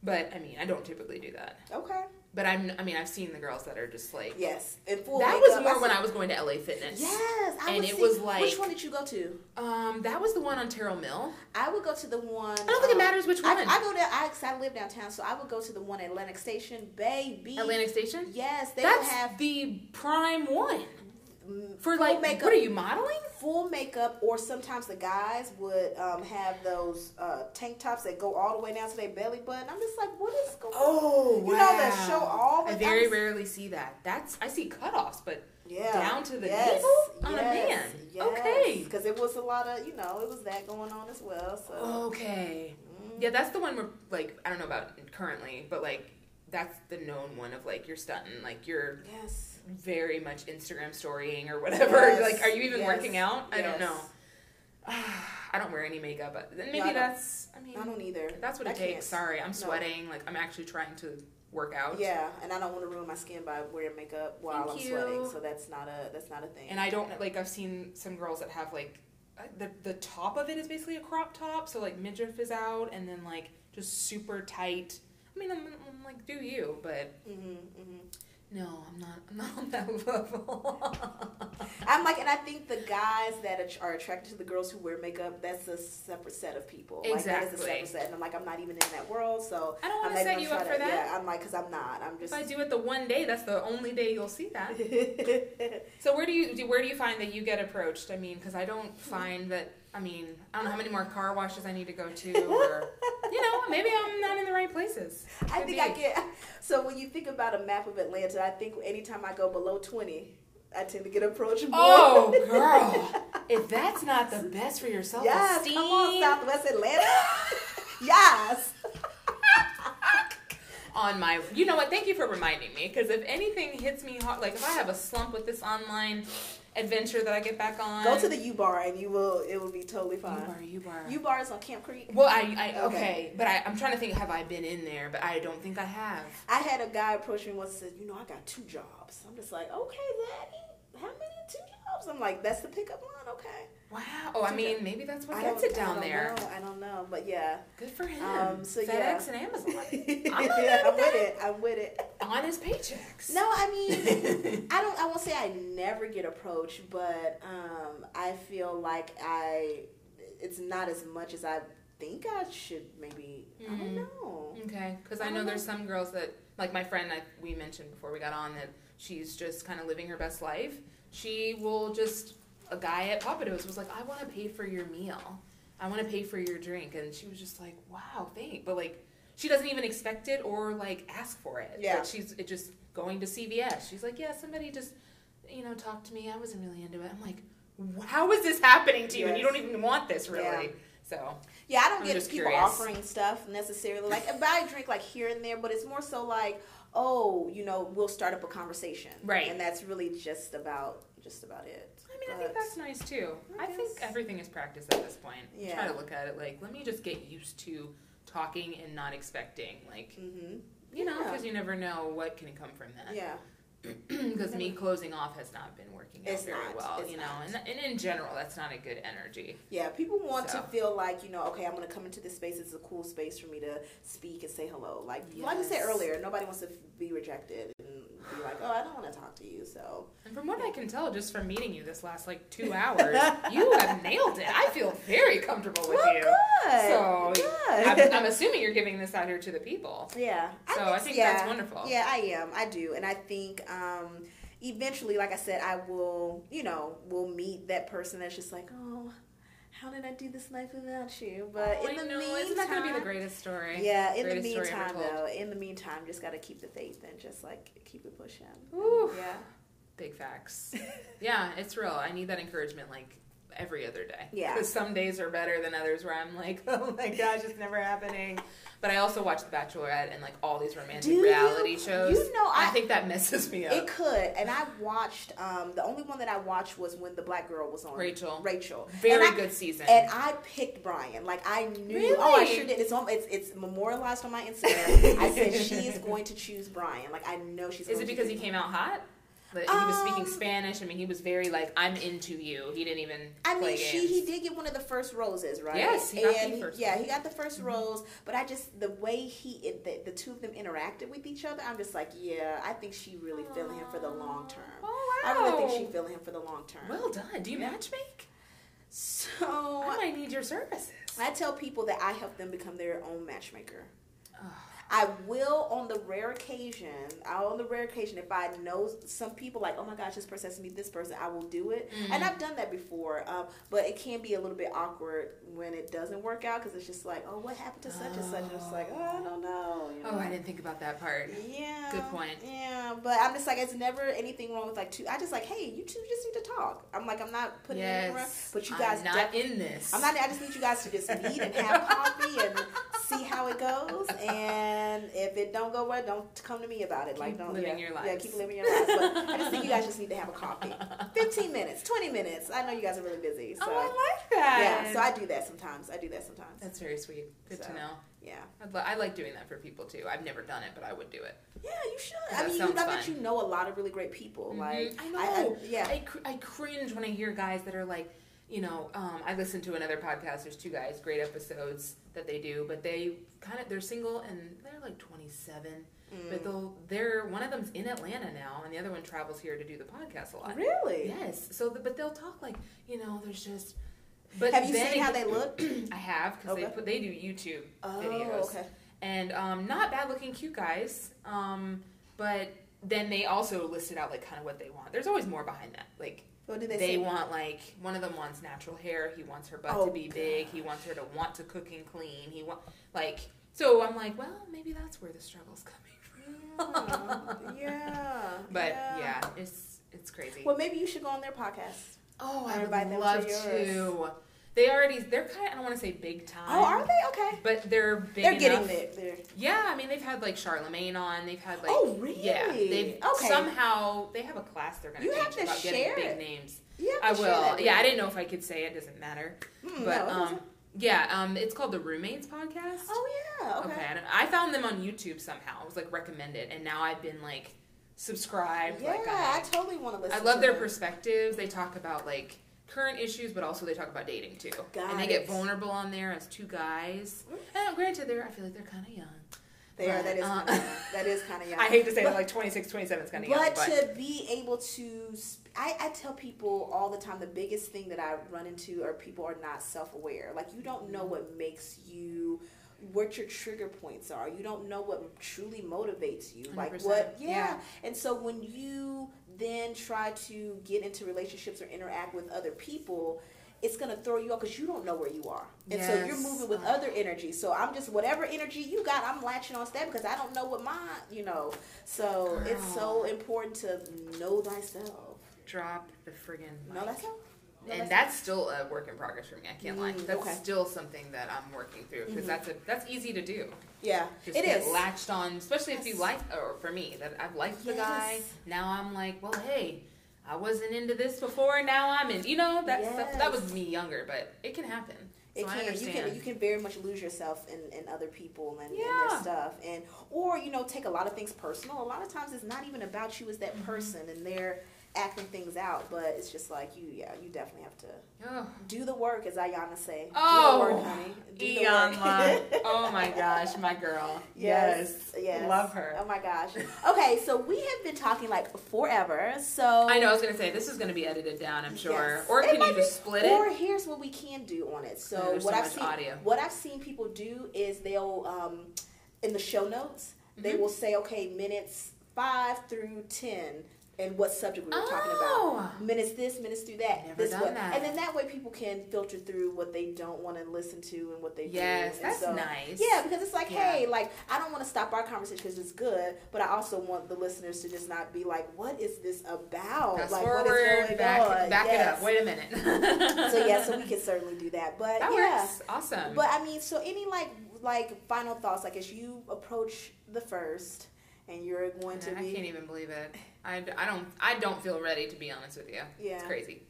But I mean, I don't typically do that. Okay. But I'm, I mean, I've seen the girls that are just like yes, in full. That was more I when I was going to LA Fitness. Yes, I and it see, was like which one did you go to? Um, that was the one on Terrell Mill. I would go to the one. I don't think um, it matters which one. I, I go there. I, I live downtown, so I would go to the one at Atlantic Station, baby. Atlantic Station. Yes, they That's have the prime one for like makeup. What are you modeling? Full makeup, or sometimes the guys would um, have those uh, tank tops that go all the way down to their belly button. I'm just like, what is going? Oh, on? You wow. know that show all. I very rarely see that. That's I see cutoffs, but yeah. down to the yes. navel on yes. a man. Yes. Okay, because it was a lot of you know it was that going on as well. So okay, mm. yeah, that's the one where like I don't know about currently, but like that's the known one of like you're stunting, like you're yes very much Instagram storying or whatever. Yes. Like, are you even yes. working out? I don't know. I don't wear any makeup, but then maybe that's. I mean, I don't either. That's what it I takes. Can't. Sorry, I'm sweating. No. Like I'm actually trying to work out. Yeah, and I don't want to ruin my skin by wearing makeup while Thank I'm you. sweating. So that's not a that's not a thing. And I don't like. I've seen some girls that have like uh, the the top of it is basically a crop top, so like midriff is out, and then like just super tight. I mean, I'm, I'm like, do you? But. Mm-hmm, mm-hmm no, I'm not. I'm not on that level. I'm like, and I think the guys that are attracted to the girls who wear makeup, that's a separate set of people. Exactly. Like, that is a separate set, and I'm like, I'm not even in that world, so I don't want to set you up for that. Yeah, I'm like, because I'm not. I'm just. If I do it the one day, that's the only day you'll see that. so where do you where do you find that you get approached? I mean, because I don't find that I mean, I don't know how many more car washes I need to go to, or you know, maybe I'm not in the right places. Could I think be. I get. So when you think about a map of Atlanta, I think anytime I go below twenty, I tend to get approached more. Oh, girl! if that's not the best for your self esteem, yes, come on, Southwest Atlanta. yes. on my, you know what? Thank you for reminding me because if anything hits me hard, like if I have a slump with this online adventure that I get back on. Go to the U Bar and you will. It will be totally fine. U Bar, U Bar. U Bar is on Camp Creek. Well, I, I okay. okay, but I, I'm trying to think. Have I been in there? But I don't think I have. I had a guy approach me once and said, "You know, I got two jobs." I'm just like, "Okay, Daddy, how many two jobs?" I'm like, "That's the pickup line, okay." Wow. Oh, I mean, maybe that's what gets it down I there. Know, I don't know, but yeah. Good for him. Um, so FedEx yeah. and Amazon. I'm, yeah, I'm with it. I'm with it. On his paychecks. No, I mean, I don't. I won't say I never get approached, but um, I feel like I. It's not as much as I think I should. Maybe mm. I don't know. Okay, because I, I know, know there's some girls that, like my friend I, we mentioned before we got on, that she's just kind of living her best life. She will just a guy at Pappadeaux was like, I want to pay for your meal. I want to pay for your drink. And she was just like, wow, thank. But like, she doesn't even expect it or like ask for it. Yeah. She's it just going to CVS. She's like, yeah, somebody just, you know, talked to me. I wasn't really into it. I'm like, how is this happening to you? Yes. And you don't even want this really. Yeah. So yeah, I don't I'm get people curious. offering stuff necessarily. Like I buy a drink like here and there, but it's more so like, oh, you know, we'll start up a conversation, right? And that's really just about just about it. I mean, but I think that's nice too. I, I think everything is practice at this point. Yeah. Try to look at it like, let me just get used to talking and not expecting, like, mm-hmm. you know, because you never know what can come from that. Yeah. Because me closing off has not been working out it's very not, well, you know, and, and in general, that's not a good energy. Yeah, people want so. to feel like you know, okay, I'm going to come into this space. It's a cool space for me to speak and say hello. Like, yes. like I said earlier, nobody wants to be rejected be like, oh, I don't want to talk to you. So, and from what I can tell, just from meeting you this last like two hours, you have nailed it. I feel very comfortable with well, you. Good. So, good. I'm, I'm, assuming you're giving this out here to the people. Yeah. So I think, I think yeah. that's wonderful. Yeah, I am. I do, and I think. um eventually, like I said, I will, you know, will meet that person that's just like, oh, how did I do this life without you? But oh, in the know. meantime, it's not to be the greatest story. Yeah, in the meantime, though, in the meantime, just got to keep the faith and just like keep it pushing. Ooh, yeah, big facts. yeah, it's real. I need that encouragement. Like every other day. Yeah. Because some days are better than others where I'm like, oh my gosh, it's never happening. But I also watch The Bachelorette and like all these romantic Do reality you? shows. You know, I, I- think that messes me up. It could, and I watched. Um, the only one that I watched was when the black girl was on. Rachel. Rachel. Very I- good season. And I picked Bryan. Like I knew. Really? Oh, I sure did. It's on. It's, it's memorialized on my Instagram. I said she is going to choose Bryan. Like I know she's. Is it because he came out hot? He was speaking Um, Spanish. I mean, he was very like, "I'm into you." He didn't even. I mean, she he did get one of the first roses, right? Yes, he got the and first yeah. Mm-hmm. he got the 1st rose. But I just the way he the, the two of them interacted with each other, I'm just like, yeah, I think she really feeling him for the long term. Oh wow! I really think she feeling him for the long term. Well done. Do you Yeah. matchmake? so I might need your services. I tell people that I help them become their own matchmaker. Oh. I will on the rare occasion, I on the rare occasion, if I know some people like, oh my gosh, this person has to meet this person, I will do it. Mm-hmm. And I've done that before, um, but it can be a little bit awkward when it doesn't work out because it's just like, oh, what happened to such and such? And it's like, oh, I don't know. you Oh. I didn't think about that part. Yeah. Good point. Yeah, but I'm just like, it's never anything wrong with like two. I just like, hey, you two just need to talk. I'm like, I'm not putting anything around, Yes, but you guys I'm not in this. I'm not. I just need you guys to just meet and have coffee and see how it goes. And if it don't go well, don't come to me about it. like, Keep don't living yeah, your life. Yeah, keep living your life. But I just think you guys just need to have a coffee. Fifteen minutes, twenty minutes. I know you guys are really busy, so oh, I like that. yeah. So I do that sometimes. I do that sometimes. That's very sweet. Good So. to know. yeah. I'd li- I like doing that for people too. I've never done it, but I would do it. Yeah, you should. That I mean, you, I bet fun. you know a lot of really great people. Like, Mhm. I know. yeah. I, cr- I cringe when I hear guys that are like, you know, um, I listened to another podcast. There's two guys, great episodes that they do, but they kind of they're single and they're like 27. Mm. But they'll they're one of them's in Atlanta now, and the other one travels here to do the podcast a lot. really? Yes. So, the, but they'll talk like you know, there's just. But Have you then seen how they look? I have because Okay. they put they do YouTube Oh, videos okay. and um, not bad looking cute guys. Um, but then they also listed out like kind of what they want. There's always more behind that. Like What do they, they, say? want like one of them wants natural hair. He wants her butt Oh, to be big. He wants her to want to cook and clean. He want like so. I'm like, well, maybe that's where the struggle's coming from. Yeah, yeah. But yeah, it's it's crazy. Well, maybe you should go on their podcast. oh, I would invite them to love to. They already they're kind of I don't want to say big time. Oh, are they? Okay. But they're big They're getting. They're, Yeah, I mean they've had like Charlemagne on. They've had like Oh, really? Yeah, they've Okay. somehow they have a class they're going You to have teach to about share getting it. big names. you have I to share will. that Yeah, I didn't know if I could say it. Doesn't matter. Mm, But no, um, yeah, um, it's called the Roommates Podcast. oh yeah. Okay. okay. I, I found them on YouTube somehow. It was like recommended, and now I've been like subscribed. Yeah, like I I, totally want to listen. I love their them. perspectives. They talk about like current issues, but also they talk about dating too. Got and they it. get vulnerable on there as two guys. And granted, they're I feel like they're kind of young. They are. That is. uh, kinda, that is kind of young. I hate to say But- that like 26, 27 is kind of young, But but to be able to, I, I tell people all the time the biggest thing that I run into are people are not self aware. Like, you don't know what makes you, what your trigger points are. You don't know what truly motivates you. Like, 100%, what, yeah. yeah. And so when you then try to get into relationships or interact with other people, it's gonna throw you off because you don't know where you are, and so you're moving with other energy. So I'm just whatever energy you got, I'm latching on to that because I don't know what mine, you know. So it's so important to know thyself. drop the friggin' Know mic. thyself. Know and thyself. that's still a work in progress for me. I can't lie. Mm, That's okay. still something that I'm working through because Mhm. that's a that's easy to do. Yeah, Just it is. latched on, especially if you like, or for me, that I've liked the guy. Now I'm like, well, hey, I wasn't into this before. Now I'm in. You know, that stuff, that was me younger, but it can happen. So It I can. You understand. can. You can very much lose yourself in, in other people and, and their stuff, and or you know take a lot of things personal. A lot of times it's not even about you as that Mm-hmm. person, and they're acting things out. But it's just like you. Yeah, you definitely have to Oh, do the work, as Iyanla say. do Oh, the work, honey. Do the work. Oh my gosh, my girl. Yes, yes. Love her. Oh my gosh. Okay, so we have been talking like forever. So I know. I was gonna say this is gonna be edited down. I'm sure. Yes. Or It can you just split it? Or here's what we can do on it. So what so I've seen, audio. what I've seen people do is they'll um, in the show notes they Mhm. will say okay minutes five through ten. And what subject we were Oh. talking about. Oh. Minutes this, minutes through that. Never this done what, that. and then that way people can filter through what they don't want to listen to and what they Yes, do. That's nice. Yeah, because it's like, Yeah. hey, like I don't want to stop our conversation because it's good, but I also want the listeners to just not be like, what is this about? Like, forward, what is going back, on? back it up. Wait a minute. so yeah, so we can certainly do that. But that yeah. works. Awesome. But I mean, so any like like final thoughts, like as you approach the first, and you're going to Man, I be can't even believe it. I, I don't I don't feel ready to be honest with you. Yeah. It's crazy.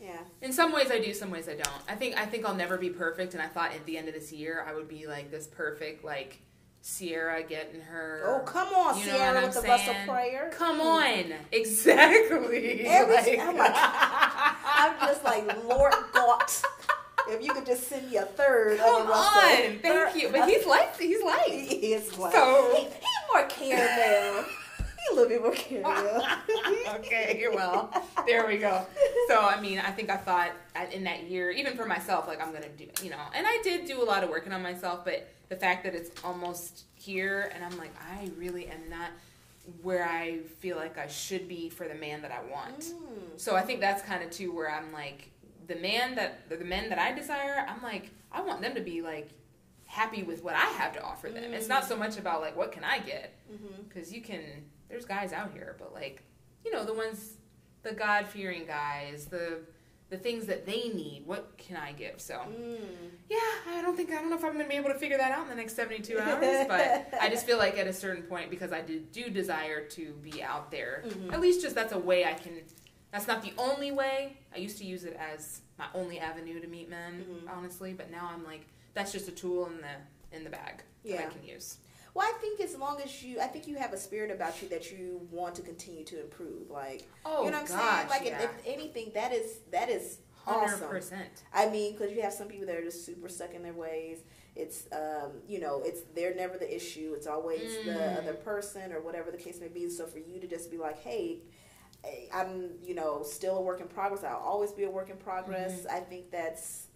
yeah. In some ways I do, some ways I don't. I think I think I'll never be perfect and I thought at the end of this year I would be like this perfect like Ciara getting her Oh come on, You know Ciara I'm with the Russell saying? prayer. Come on. Exactly. Every- Like- I'm like- I'm just like Lord God. If you could just send me a third Come of a Russell. on. Thank you. But he's light he's light. He light. is like So- he, he more caramel. A little bit more caramel. okay, well, there we go. So, I mean, I think I thought in that year, even for myself, like I'm gonna do, you know, and I did do a lot of working on myself, but the fact that it's almost here, and I'm like, I really am not where I feel like I should be for the man that I want. Mm. So I think that's kind of too where I'm like, the man that the men that I desire, I'm like, I want them to be like happy with what I have to offer them. It's not so much about like what can I get, because you can there's guys out here but like you know the ones the god-fearing guys the the things that they need what can i give so Mm. yeah i don't think i don't know if i'm gonna be able to figure that out in the next 72 hours but i just feel like at a certain point because i do, do desire to be out there Mhm. at least just that's a way i can that's not the only way i used to use it as my only avenue to meet men Mhm. honestly but now i'm like that's just a tool in the in the bag that i can use Well, I think as long as you, I think you have a spirit about you that you want to continue to improve. Like, oh you know what I'm saying? Like, yeah. if, if anything, that is that is awesome. percent. I mean, because you have some people that are just super stuck in their ways. It's, um, you know, it's they're never the issue. It's always the Mm. other person or whatever the case may be. So for you to just be like, hey, hey, I'm, you know, still a work in progress. I'll always be a work in progress. I think that's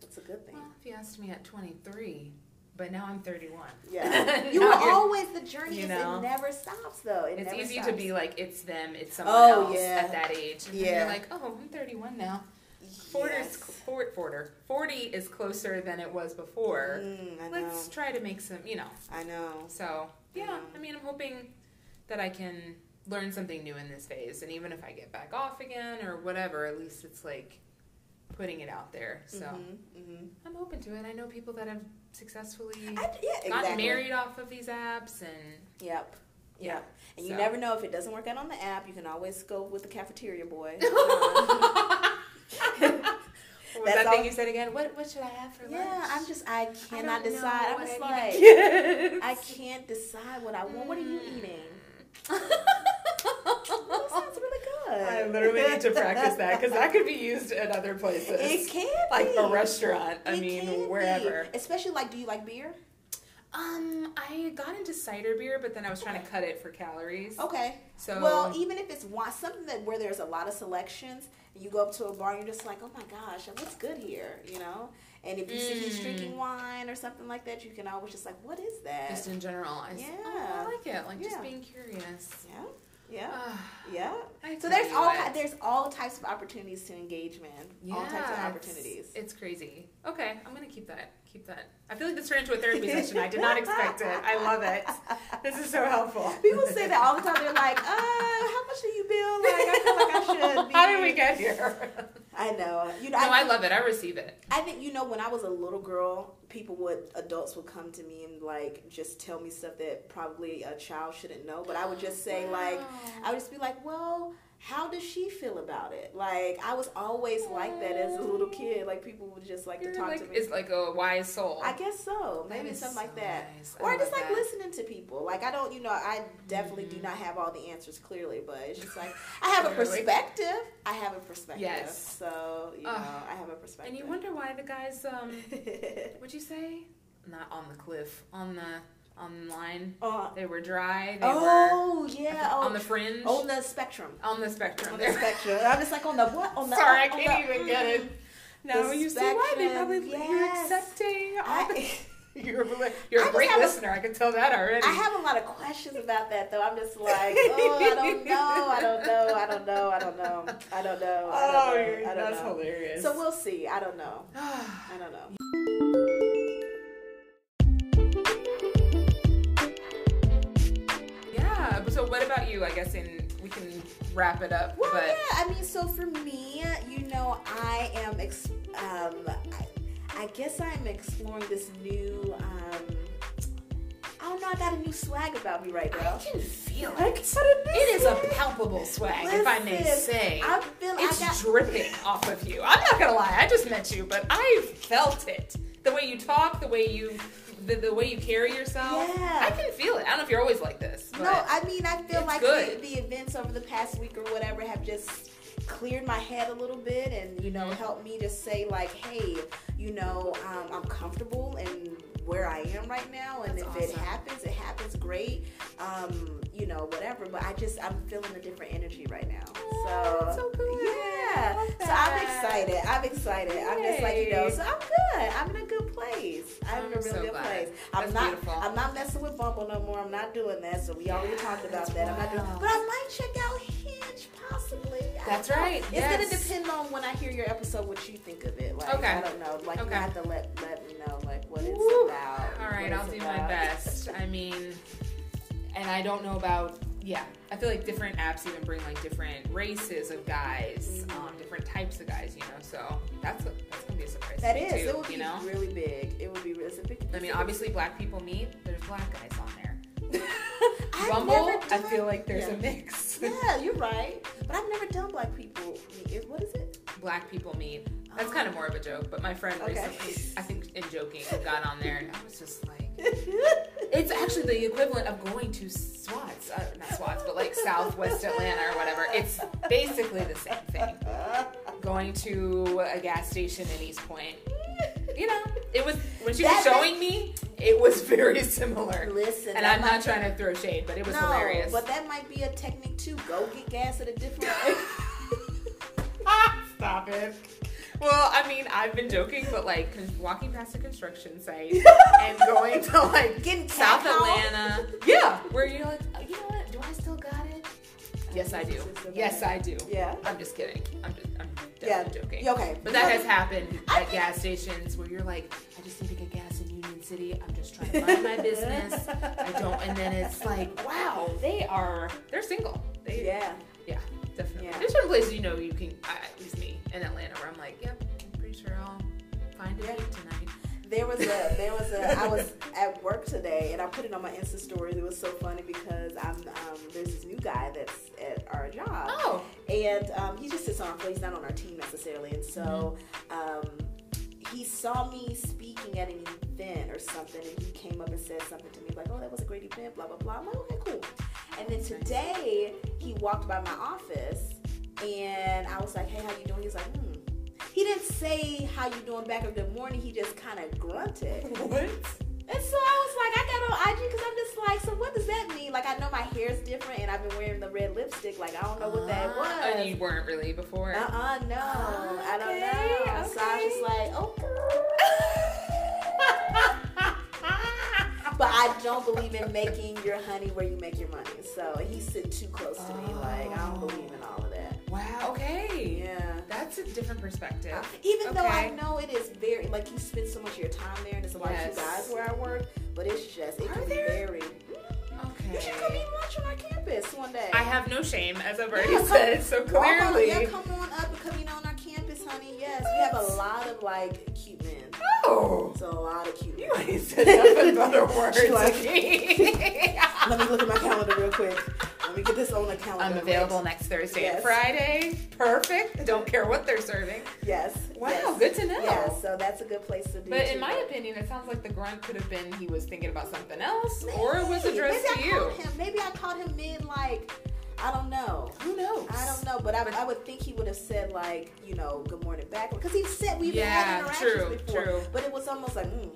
that's a good thing. Well, if you asked me at 23, but now I'm 31. Yeah, you were always the journey. you is know. it never stops though. It It's easy stops. to be like it's them, it's someone Oh, else yeah. at that age. And Yeah. you're like, oh, I'm 31 now. 40 Yes. is 40, 40 is closer than it was before. Mm, I know. Let's try to make some, you know. I know. So yeah, Yeah. I mean, I'm hoping that I can learn something new in this phase, and even if I get back off again or whatever, at least it's like putting it out there. So Mhm, mhm. I'm open to it. I know people that have successfully I, yeah, exactly. gotten married off of these apps, and Yep. yeah. Yep. And you never know if it doesn't work out on the app. You can always go with the cafeteria boy. What was That's that thing all- you said again? What what should I have for lunch? yeah, I'm just I I cannot don't decide. I'm just like get. I can't decide what I want. What are you eating? I literally need to practice that because that could be used at other places. It can like be. a restaurant. I It can mean, be. wherever. Especially like, do you like beer? Um, I got into cider beer, but then I was trying to cut it for calories. Okay. So Well, even if it's wine, something that where there's a lot of selections, you go up to a bar and you're just like, oh my gosh, what's good here, you know? And if you see he's Mm. drinking wine or something like that, you can always just like, what is that? just in general, I, s- oh, I like it. Like Yeah. just being curious. yeah, yeah, Ah, yeah. I So there's all what. there's all types of opportunities to engage, man. all types of opportunities. It's, crazy. Okay, I'm gonna keep that. Keep that. I feel like this turned into a therapy session. I did not expect it. I love it. This is so helpful. People say that all the time. They're like, uh, how much do you bill? Like, I feel like I should. Be. How did we get here? I know. You know, No, I, I love it. I receive it. I think you know when I was a little girl, people would adults would come to me and like just tell me stuff that probably a child shouldn't know. But I would just say like, I would just be like, well. How does she feel about it? Like I was always like that as a little kid. Like people would just like You're to talk like, to me. It's like a wise soul. I guess so. Maybe something like that. nice. Or I just like that. listening to people. Like I don't, you know, I definitely do Mhm. not have all the answers clearly, but it's just like I have a perspective. I have a perspective. Yes. So you know. I have a perspective. and you wonder why the guys, um, what'd you say? Not on the cliff, on the on the line. uh, They were dry. They oh were yeah. Oh, on the fringe, on the spectrum. on the spectrum. On the spectrum. I'm just like on the what? On the. Sorry, I can't the- even get it. No, The you see why they probably you're accepting all the You're, you're a great listener. A, I can tell that already. I have a lot of questions about that, though. I'm just like, oh, I don't know, I don't know, I don't know, I don't know, I don't know. I don't oh, know, I don't that's know. hilarious. So we'll see. I don't know. I don't know. About you? I guess we can wrap it up. Well, but... yeah. I mean, so for me, you know, I am. Ex- um, I, I guess I'm exploring this new. Um, I don't know. I got a new swag about me right now. I can feel it. It is a palpable swag, Listen, if I may say. I feel it's I got... dripping off of you. I'm not gonna lie. I just met you, but I felt it. The way you talk, the way you the, the way you carry yourself. Yeah. I can feel it. I don't know if you're always like this. No, I mean I feel like the, the, events over the past week or whatever have just cleared my head a little bit and you know mm-hmm. helped me to say like, hey, you know, um, I'm comfortable and where I am right now, and That's if awesome. it happens, it happens great. Um, you know, whatever. But I just I'm feeling a different energy right now. So, so yeah. So I'm excited. I'm excited. Yay. I'm just like you know. So I'm good. I'm in a good place. I'm, I'm in a really so good glad. place. I'm not. Beautiful. I'm not messing with Bumble no more. I'm not doing that. So we already talked about that. Wow. I'm not doing. But I might check out Hinge possibly. That's right. It's yes. gonna depend on when I hear your episode what you think of it. Like okay. I don't know. Like okay. you have to let let me know like what it's Woo. about. All right, I'll do about. my best. I mean, and I don't know about. Yeah, I feel like different apps even bring like different races of guys, um, different types of guys. You know, so that's a, that's gonna be a surprise. That is. Too, it would you be know? really big. It would be. It's a big. I mean, obviously, black people meet. There's black guys on there. Bumble, I feel like there's yeah. a mix. yeah, you're right. But I've never done black people meet. What is it? Black people meet. That's oh. kind of more of a joke, but my friend okay. recently, I think in joking, got on there and I was just like, it's actually the equivalent of going to SWATs, uh, not SWATs, but like Southwest Atlanta or whatever. It's basically the same thing. Going to a gas station in East Point. You know, it was when she that was showing me, it was very similar. Listen, and I'm not trying to throw shade, but it was no, hilarious. But that might be a technique too. Go get gas at a different. Stop it. Well, I mean, I've been joking, but like walking past a construction site and going to like Getting South Atlanta, yeah, where you're like, oh, you know what? Do I still got it? Yes, I do. Yes, I do. Yeah. I'm just kidding. I'm just, I'm yeah. joking. Okay. But that has happened at gas stations where you're like, I just need to get gas in Union City. I'm just trying to mind my business. I don't, and then it's like, wow, they are, they're single. They, yeah. Yeah, definitely. Yeah. There's certain places you know you can, at least me, in Atlanta where I'm like, yep, I'm pretty sure I'll find a yeah. tonight. There was a there was a I was at work today and I put it on my Insta stories. It was so funny because I'm um, there's this new guy that's at our job. Oh. And um, he just sits on our. He's not on our team necessarily. And so mm-hmm. um, he saw me speaking at an event or something, and he came up and said something to me like, "Oh, that was a great event." Blah blah blah. I'm like, "Okay, cool." And then today he walked by my office, and I was like, "Hey, how you doing?" He's like, "Hmm." He didn't say how you doing back in the morning. He just kind of grunted. What? And so I was like, I got on IG because I'm just like, so what does that mean? Like, I know my hair's different and I've been wearing the red lipstick. Like, I don't know what that uh, was. And you weren't really before? Uh uh no. Okay, I don't know. Okay. So I was just like, okay. but I don't believe in making your honey where you make your money. So he sit too close to me. Like, I don't believe in all of that. Wow. Okay. Yeah. That's a different perspective. Uh, even okay. though I know it is very like you spend so much of your time there, and there's a lot yes. of you guys where I work, but it's just it Are can there? be very. Okay. You should come eat lunch on our campus one day. I have no shame, as I've already yeah, said. So clearly, yeah, come on up and come eat on our campus, honey. Yes, we have a lot of like cute men. Oh, it's a lot of cute men. You ain't said nothing other words. like, let me look at my calendar real quick. Let me get this on the calendar. I'm available next Thursday yes. and Friday. Perfect. Don't care what they're serving. Yes. Wow, yes. good to know. Yeah, so that's a good place to do. But in my opinion, it sounds like the grunt could have been he was thinking about something else, maybe. or it was addressed maybe to you. Him, maybe I caught him mid like. I don't know. Who knows? I don't know, but I, I would think he would have said like, you know, good morning back because he said we've yeah, had interactions true, before. True. But it was almost like, mm,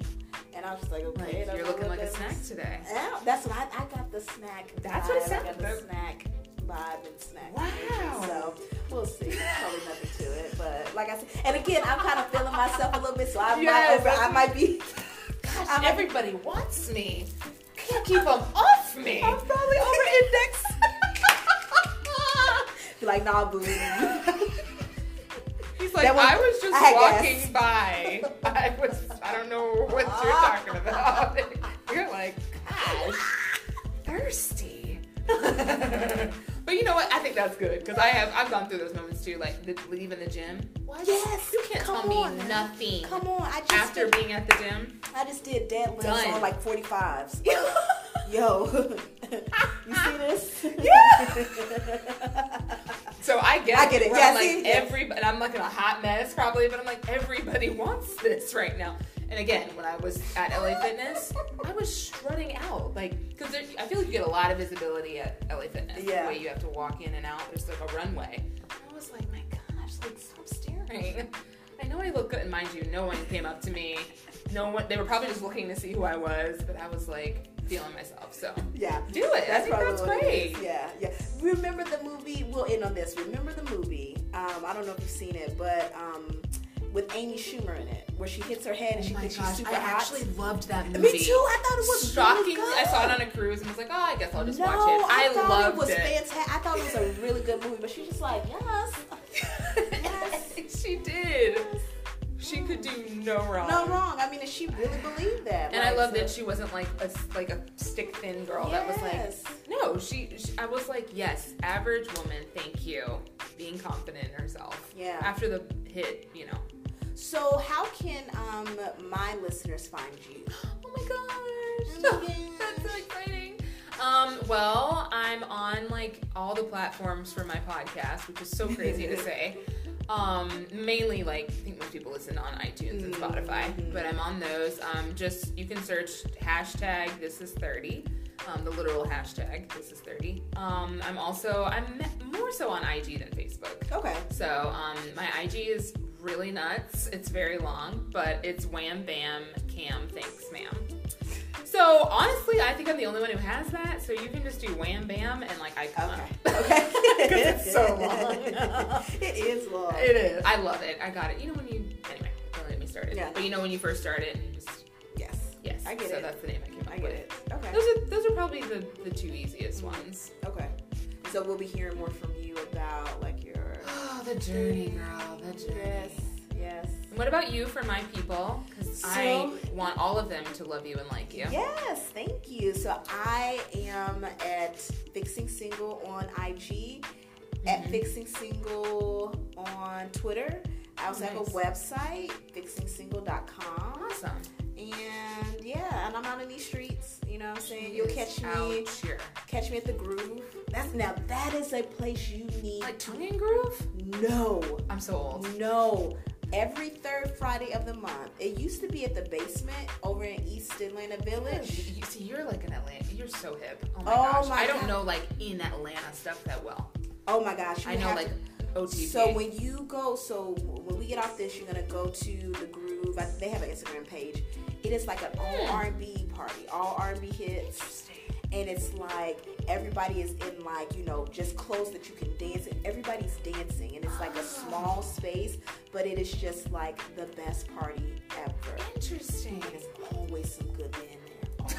and I was just like, okay, like, you're looking like a snack today. Yeah, that's what I, I got the snack. That's vibe. what it sounded. I got the snack vibe and snack. Wow. So we'll see. There's probably nothing to it, but like I said, and again, I'm kind of feeling myself a little bit, so I yes, might over, I might be. Gosh, Everybody wants me. Can't keep them off me. I'm probably over index. like, nah, boo. He's like, was, I was just I walking by. I was, I don't know what you're talking about. You're like, gosh, thirsty. but you know what? I think that's good because I have I've gone through those moments too, like the, leaving the gym. What? Yes, you can't tell on. me nothing. Come on, I just after did, being at the gym. I just did deadlifts on like 45s. Yo, you see this? Yeah. so I get, I get it. Yeah, I'm like everybody. I'm like in a hot mess probably, but I'm like everybody wants this right now. And again, when I was at LA Fitness, I was strutting out like because I feel like you get a lot of visibility at LA Fitness. Yeah. The way you have to walk in and out, there's like a runway. I was like, my gosh, like stop staring. I know I look good, and mind you, no one came up to me. No one. They were probably just looking to see who I was, but I was like feeling myself. So yeah, do it. That's I think that's great. Yeah, yeah. Remember the movie? We'll end on this. Remember the movie? Um, I don't know if you've seen it, but um, with Amy Schumer in it, where she hits her head and oh she thinks gosh, she's super I hot. I actually loved that movie. Me too. I thought it was shockingly. Really I saw it on a cruise and was like, oh, I guess I'll just no, watch it. I, I loved it. was it. fantastic. I thought it was a really good movie, but she's just like, yes, yes, she did. Yes. She could do no wrong. No wrong. I mean, she really believed that. And like, I love so. that she wasn't like a like a stick thin girl. Yes. That was like no. She, she, I was like yes, average woman. Thank you, being confident in herself. Yeah. After the hit, you know, so, how can um, my listeners find you? Oh my gosh, oh that's so exciting. Um, well, I'm on like all the platforms for my podcast, which is so crazy to say. Um, mainly like I think most people listen on iTunes and Spotify, mm-hmm. but I'm on those. Um, just you can search hashtag this is 30. Um, the literal hashtag this is 30 um, i'm also i'm more so on ig than facebook okay so um, my ig is really nuts. It's very long, but it's wham bam cam thanks ma'am. So honestly, I think I'm the only one who has that. So you can just do wham bam and like I come okay. Okay. It's so long. it is long. It is. I love it. I got it. You know when you anyway, don't let me start it. Yeah. But you know when you first started and just Yes. Yes. I get so it. So that's the name I came up I get with. it. Okay. Those are those are probably the, the two easiest mm-hmm. ones. Okay. So we'll be hearing more from you about like your the journey, girl. The journey. Yes. Yes. And what about you for my people? Because so, I want all of them to love you and like you. Yes, thank you. So I am at Fixing Single on IG, mm-hmm. at Fixing Single on Twitter. I also nice. have a website, fixingsingle.com. Awesome. And yeah, and I'm out in these streets. Know what I'm saying? You'll catch me. Here. Catch me at the Groove. That's now that is a place you need. Like Tongue and Groove? No. I'm so old. No. Every third Friday of the month. It used to be at the basement over in East Atlanta Village. You see, you're like an Atlanta. You're so hip. Oh my oh gosh. My I don't God. know like in Atlanta stuff that well. Oh my gosh. I know like OTP. So when you go, so when we get off this, you're gonna go to the Groove. They have an Instagram page. It is like an all hmm. R&B party, all R&B hits, and it's like everybody is in like you know just clothes that you can dance in. Everybody's dancing, and it's like a small space, but it is just like the best party ever. Interesting. And there's always some good men there.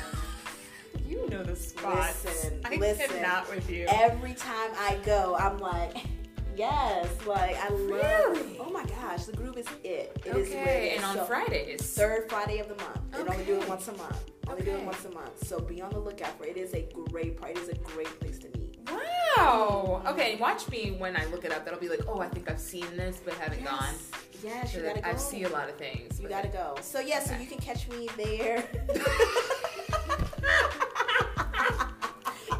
you know the spots. Listen, I listen. Not with you. Every time I go, I'm like. Yes, like I love. Really? Oh my gosh, the groove is it. It okay, is and on so, Fridays, third Friday of the month. Okay. And only do it once a month. Only okay. do it once a month. So be on the lookout for it. It is a great party. It is a great place to meet. Wow. Okay, watch me when I look it up. That'll be like, oh, I think I've seen this, but haven't yes. gone. Yes, you gotta go. I see a lot of things. You gotta go. So yeah, okay. so you can catch me there.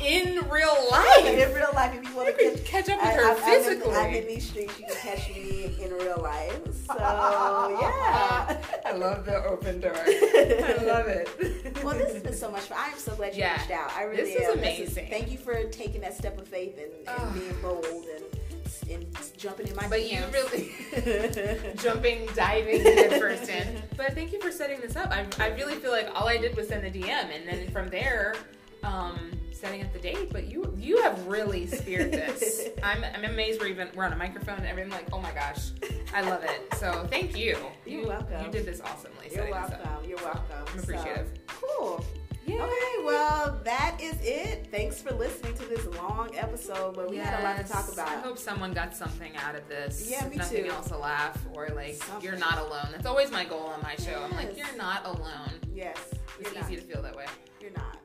in real life. in real life, if you want to catch, catch up with I, her I, physically. I'm in, I'm in, these streets. You can catch me in real life. So yeah, I love the open door. I love it. Well, this has been so much fun. I am so glad you yeah. reached out. I really this am. Is amazing. Is, thank you for taking that step of faith and, and being bold and and jumping in my but you really jumping diving in but thank you for setting this up I, I really feel like all i did was send the dm and then from there um, setting up the date, but you you have really speared this. I'm, I'm amazed we're even we're on a microphone and everything. Like, oh my gosh, I love it. So thank you. You're you, welcome. You did this awesomely. You're uh, welcome. You're welcome. I'm appreciative. So, cool. Yay. Okay, well, that is it. Thanks for listening to this long episode, but we yes. had a lot to talk about. I hope someone got something out of this. Yeah, me nothing too. else, a laugh or like something. you're not alone. That's always my goal on my show. Yes. I'm like, you're not alone. Yes, it's easy not. to feel that way. You're not.